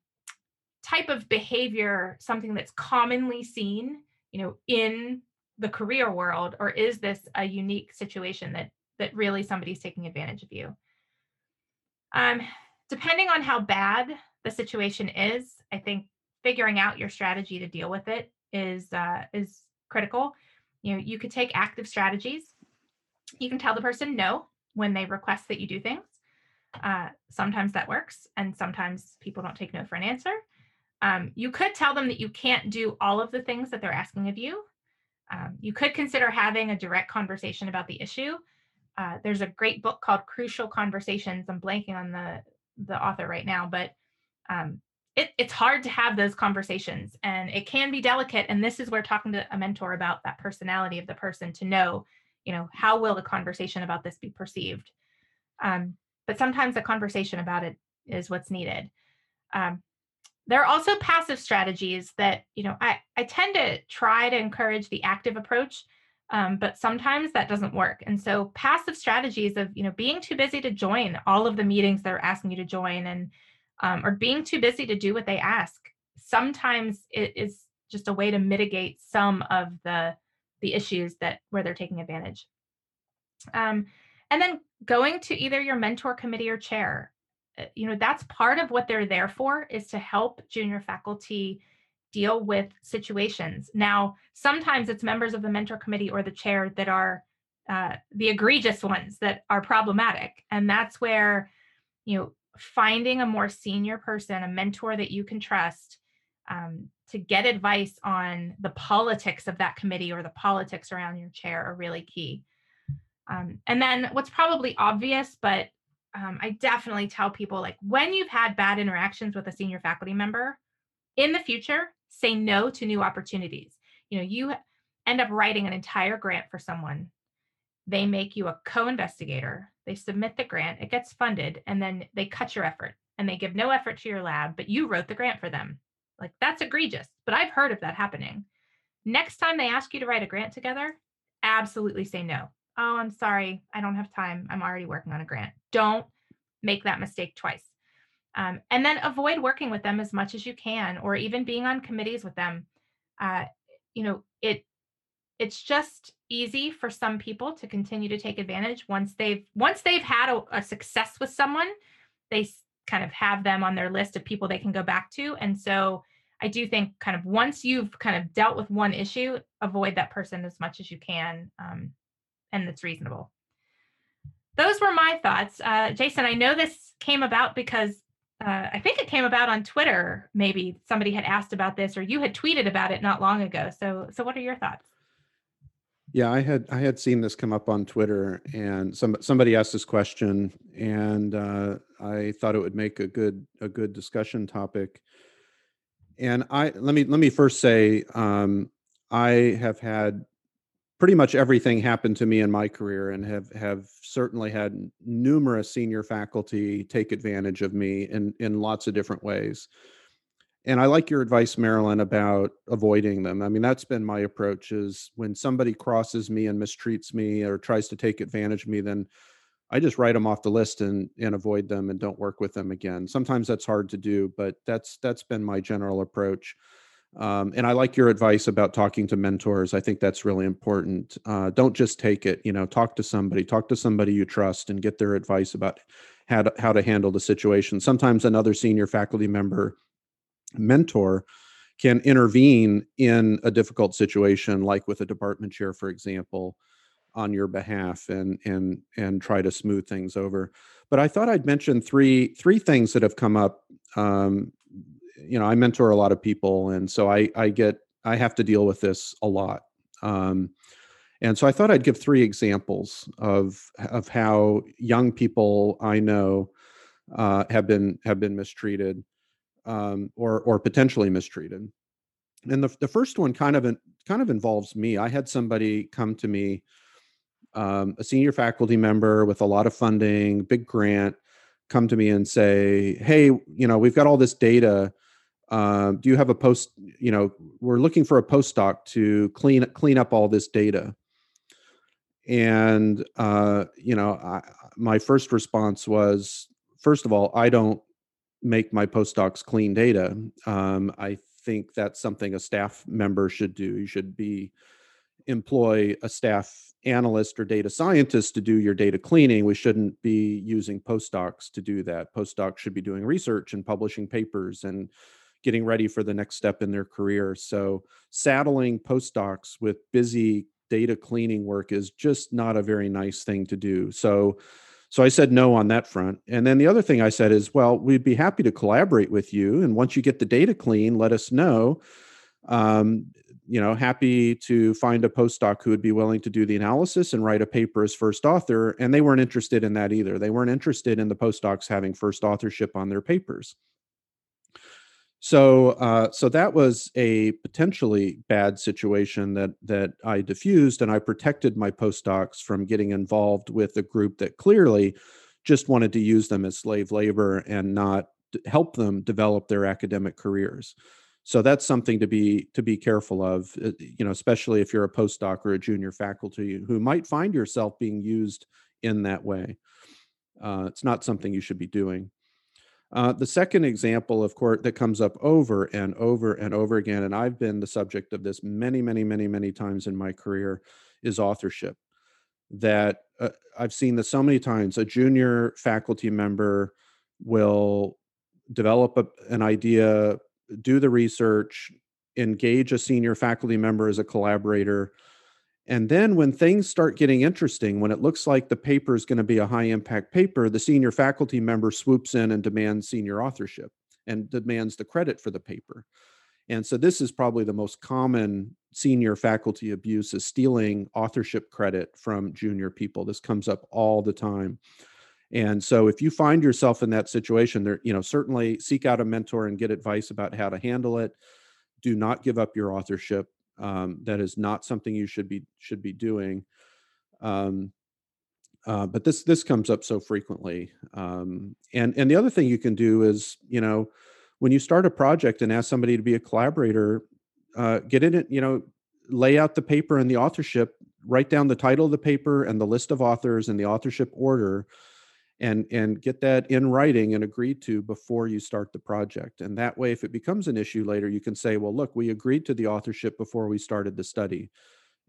type of behavior something that's commonly seen you know in the career world or is this a unique situation that that really somebody's taking advantage of you um, depending on how bad the situation is i think figuring out your strategy to deal with it is uh, is critical you know you could take active strategies you can tell the person no when they request that you do things uh, sometimes that works, and sometimes people don't take no for an answer. Um, you could tell them that you can't do all of the things that they're asking of you. Um, you could consider having a direct conversation about the issue. Uh, there's a great book called Crucial Conversations. I'm blanking on the the author right now, but um, it, it's hard to have those conversations, and it can be delicate. And this is where talking to a mentor about that personality of the person to know, you know, how will the conversation about this be perceived. Um, but sometimes a conversation about it is what's needed. Um, there are also passive strategies that you know I, I tend to try to encourage the active approach um, but sometimes that doesn't work. And so passive strategies of you know being too busy to join all of the meetings they're asking you to join and um, or being too busy to do what they ask sometimes it is just a way to mitigate some of the the issues that where they're taking advantage. Um, and then going to either your mentor committee or chair. Uh, you know that's part of what they're there for is to help junior faculty deal with situations. Now sometimes it's members of the mentor committee or the chair that are uh, the egregious ones that are problematic. And that's where you know finding a more senior person a mentor that you can trust um, to get advice on the politics of that committee or the politics around your chair are really key. Um, and then what's probably obvious, but um, I definitely tell people like when you've had bad interactions with a senior faculty member, in the future, say no to new opportunities. You know, you end up writing an entire grant for someone. They make you a co investigator, they submit the grant, it gets funded, and then they cut your effort and they give no effort to your lab, but you wrote the grant for them. Like that's egregious, but I've heard of that happening. Next time they ask you to write a grant together, absolutely say no. Oh, I'm sorry, I don't have time. I'm already working on a grant. Don't make that mistake twice. Um, and then avoid working with them as much as you can, or even being on committees with them. Uh, you know, it it's just easy for some people to continue to take advantage once they've once they've had a, a success with someone they kind of have them on their list of people they can go back to. And so i do think kind of once you've kind of dealt with one issue avoid that person as much as you can um, and it's reasonable. Those were my thoughts. Uh, jason i know this came about because uh, I think it came about on Twitter. Maybe somebody had asked about this, or you had tweeted about it not long ago. So, so what are your thoughts? Yeah, I had I had seen this come up on Twitter, and some somebody asked this question, and uh, I thought it would make a good a good discussion topic. And I let me let me first say um, I have had pretty much everything happened to me in my career, and have have certainly had numerous senior faculty take advantage of me in in lots of different ways and I like your advice, Marilyn, about avoiding them. I mean, that's been my approach is when somebody crosses me and mistreats me or tries to take advantage of me, then I just write them off the list and and avoid them and don't work with them again. Sometimes that's hard to do, but that's that's been my general approach. Um, and I like your advice about talking to mentors. I think that's really important. Uh, don't just take it. You know, talk to somebody. Talk to somebody you trust and get their advice about how to, how to handle the situation. Sometimes another senior faculty member mentor can intervene in a difficult situation like with a department chair for example on your behalf and and and try to smooth things over but i thought i'd mention three three things that have come up um, you know i mentor a lot of people and so i i get i have to deal with this a lot um, and so i thought i'd give three examples of of how young people i know uh, have been have been mistreated um, or or potentially mistreated. And the the first one kind of kind of involves me. I had somebody come to me, um, a senior faculty member with a lot of funding, big grant, come to me and say, "Hey, you know, we've got all this data." Uh, do you have a post you know we're looking for a postdoc to clean clean up all this data and uh, you know I, my first response was first of all i don't make my postdocs clean data. Um, I think that's something a staff member should do. You should be employ a staff analyst or data scientist to do your data cleaning. We shouldn't be using postdocs to do that. Postdocs should be doing research and publishing papers and getting ready for the next step in their career. So saddling postdocs with busy data cleaning work is just not a very nice thing to do. So so I said no on that front. And then the other thing I said is, well, we'd be happy to collaborate with you. And once you get the data clean, let us know. Um, you know, happy to find a postdoc who would be willing to do the analysis and write a paper as first author. And they weren't interested in that either. They weren't interested in the postdocs having first authorship on their papers. So, uh, so that was a potentially bad situation that that I diffused, and I protected my postdocs from getting involved with a group that clearly just wanted to use them as slave labor and not help them develop their academic careers. So that's something to be to be careful of, uh, you know, especially if you're a postdoc or a junior faculty who might find yourself being used in that way. Uh, it's not something you should be doing. Uh, the second example, of course, that comes up over and over and over again, and I've been the subject of this many, many, many, many times in my career, is authorship. That uh, I've seen this so many times. A junior faculty member will develop a, an idea, do the research, engage a senior faculty member as a collaborator, and then when things start getting interesting, when it looks like the paper is going to be a high impact paper, the senior faculty member swoops in and demands senior authorship and demands the credit for the paper. And so this is probably the most common senior faculty abuse is stealing authorship credit from junior people. This comes up all the time. And so if you find yourself in that situation, there, you know, certainly seek out a mentor and get advice about how to handle it. Do not give up your authorship um, that is not something you should be should be doing. Um, uh, but this this comes up so frequently. Um, and and the other thing you can do is, you know, when you start a project and ask somebody to be a collaborator, uh, get in it. You know, lay out the paper and the authorship. Write down the title of the paper and the list of authors and the authorship order, and and get that in writing and agreed to before you start the project. And that way, if it becomes an issue later, you can say, well, look, we agreed to the authorship before we started the study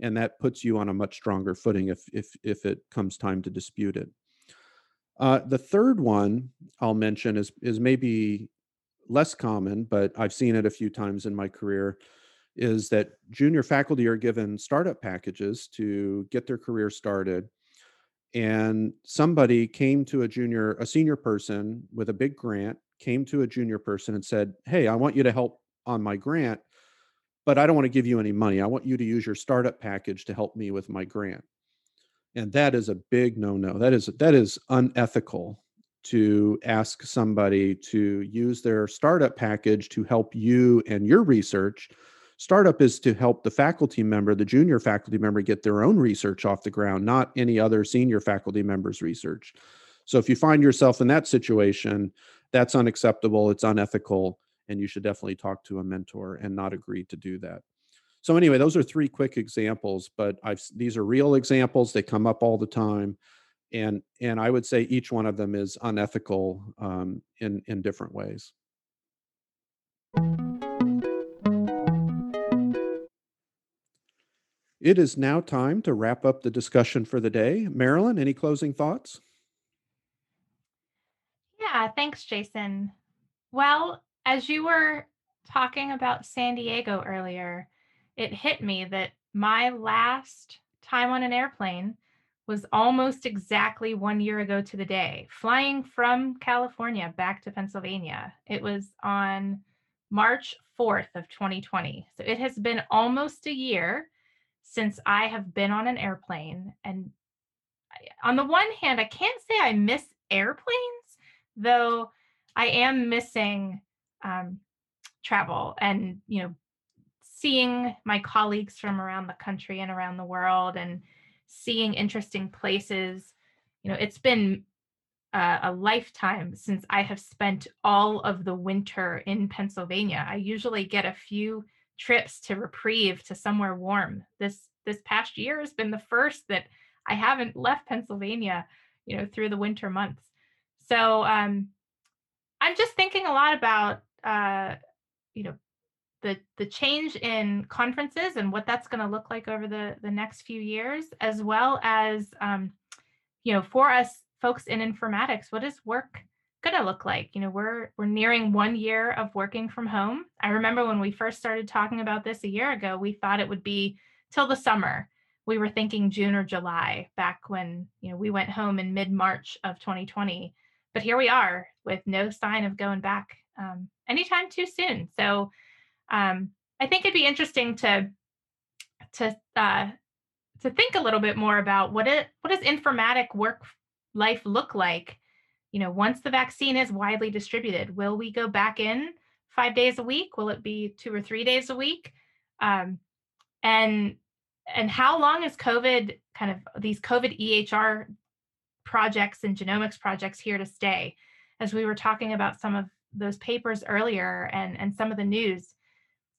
and that puts you on a much stronger footing if if if it comes time to dispute it. Uh, the third one I'll mention is is maybe less common, but I've seen it a few times in my career. Is that junior faculty are given startup packages to get their career started, and somebody came to a junior, a senior person with a big grant, came to a junior person and said, "Hey, I want you to help on my grant but I don't want to give you any money. I want you to use your startup package to help me with my grant. And that is a big no-no. That is that is unethical to ask somebody to use their startup package to help you and your research. Startup is to help the faculty member, the junior faculty member, get their own research off the ground, not any other senior faculty member's research. So if you find yourself in that situation, that's unacceptable, it's unethical, and you should definitely talk to a mentor and not agree to do that so anyway those are three quick examples but i've these are real examples they come up all the time and and i would say each one of them is unethical um, in in different ways it is now time to wrap up the discussion for the day marilyn any closing thoughts yeah thanks jason well as you were talking about San Diego earlier, it hit me that my last time on an airplane was almost exactly one year ago to the day, flying from California back to Pennsylvania. It was on March 4th of 2020. So it has been almost a year since I have been on an airplane. And on the one hand, I can't say I miss airplanes, though I am missing um, travel and you know seeing my colleagues from around the country and around the world and seeing interesting places you know it's been uh, a lifetime since i have spent all of the winter in pennsylvania i usually get a few trips to reprieve to somewhere warm. This this past year has been the first that i haven't left pennsylvania you know through the winter months. So um i'm just thinking a lot about uh, you know the the change in conferences and what that's going to look like over the the next few years as well as um, you know for us folks in informatics what is work going to look like you know we're we're nearing one year of working from home i remember when we first started talking about this a year ago we thought it would be till the summer we were thinking june or july back when you know we went home in mid march of 2020 but here we are with no sign of going back um, anytime too soon. So um, I think it'd be interesting to to uh, to think a little bit more about what it what does informatic work life look like. You know, once the vaccine is widely distributed, will we go back in five days a week? Will it be two or three days a week? Um, and and how long is COVID kind of these COVID EHR projects and genomics projects here to stay? As we were talking about some of those papers earlier and and some of the news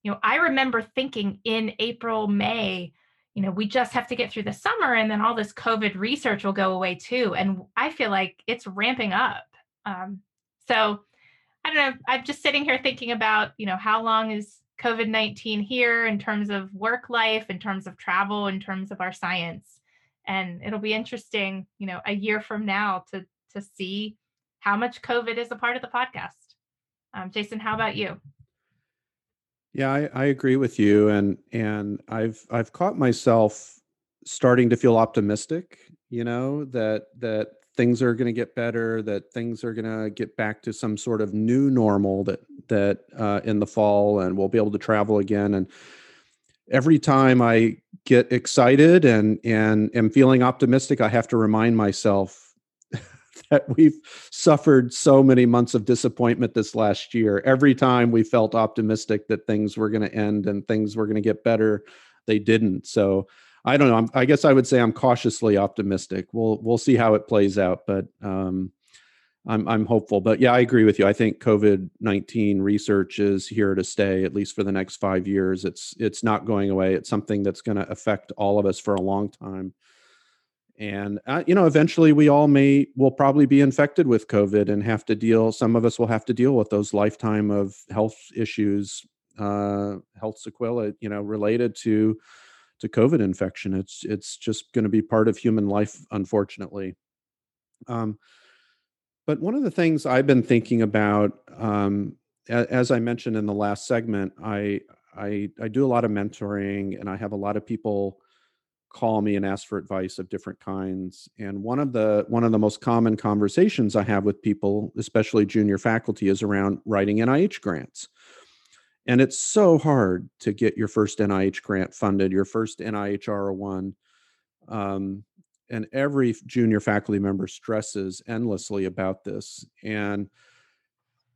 you know i remember thinking in april may you know we just have to get through the summer and then all this covid research will go away too. And i feel like it's ramping up. Um, so i don't know. I'm just sitting here thinking about you know how long is covid-19 here in terms of work life in terms of travel in terms of our science? And it'll be interesting you know a year from now to to see how much covid is a part of the podcast. Um, Jason, how about you? Yeah, I, I agree with you, and and I've I've caught myself starting to feel optimistic. You know that that things are going to get better, that things are going to get back to some sort of new normal that that uh, in the fall, and we'll be able to travel again. And every time I get excited and and am feeling optimistic, I have to remind myself that we've suffered so many months of disappointment this last year. Every time we felt optimistic that things were going to end and things were going to get better, they didn't. So I don't know. I'm, i guess I would say I'm cautiously optimistic. We'll we'll see how it plays out, but um, I'm I'm hopeful. But yeah, I agree with you. I think COVID nineteen research is here to stay, at least for the next five years. It's it's not going away. It's something that's going to affect all of us for a long time. And uh, you know, eventually we all may will probably be infected with COVID and have to deal. Some of us will have to deal with those lifetime of health issues, uh, health sequelae, you know, related to to COVID infection. It's it's just going to be part of human life, unfortunately. Um, but one of the things I've been thinking about, um, as I mentioned in the last segment, I, I I do a lot of mentoring, and I have a lot of people call me and ask for advice of different kinds. And one of the one of the most common conversations I have with people, especially junior faculty, is around writing NIH grants. And it's so hard to get your first NIH grant funded, your first NIH R01. Um, and every junior faculty member stresses endlessly about this. And,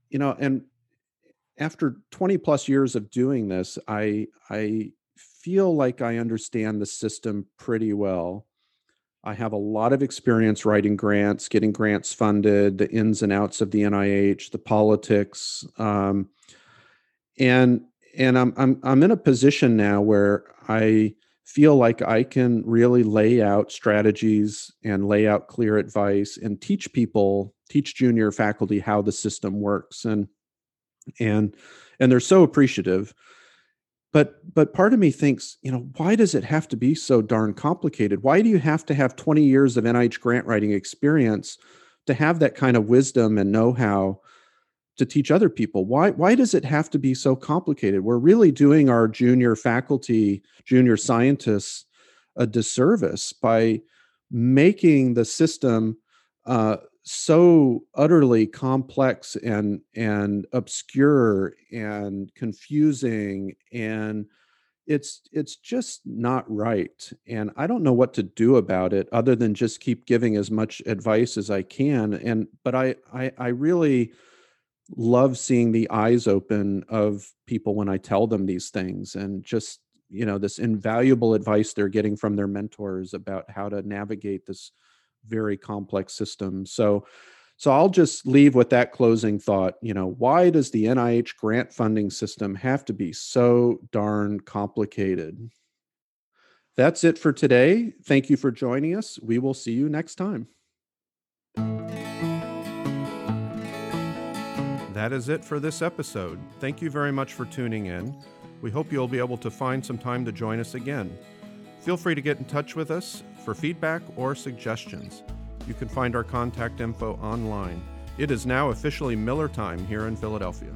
you know, and after 20 plus years of doing this, I, I feel like I understand the system pretty well. I have a lot of experience writing grants, getting grants funded, the ins and outs of the NIH, the politics. Um, and and I'm I'm I'm in a position now where I feel like I can really lay out strategies and lay out clear advice and teach people, teach junior faculty how the system works and and and they're so appreciative. But but part of me thinks, you know, why does it have to be so darn complicated? Why do you have to have 20 years of NIH grant writing experience to have that kind of wisdom and know-how to teach other people why why does it have to be so complicated we're really doing our junior faculty junior scientists a disservice by making the system uh, so utterly complex and and obscure and confusing and it's it's just not right and i don't know what to do about it other than just keep giving as much advice as i can and but i i, I really love seeing the eyes open of people when I tell them these things and just, you know, this invaluable advice they're getting from their mentors about how to navigate this very complex system. So, so I'll just leave with that closing thought. You know, why does the NIH grant funding system have to be so darn complicated? That's it for today. Thank you for joining us. We will see you next time. That is it for this episode. Thank you very much for tuning in. We hope you'll be able to find some time to join us again. Feel free to get in touch with us for feedback or suggestions. You can find our contact info online. It is now officially Miller time here in Philadelphia.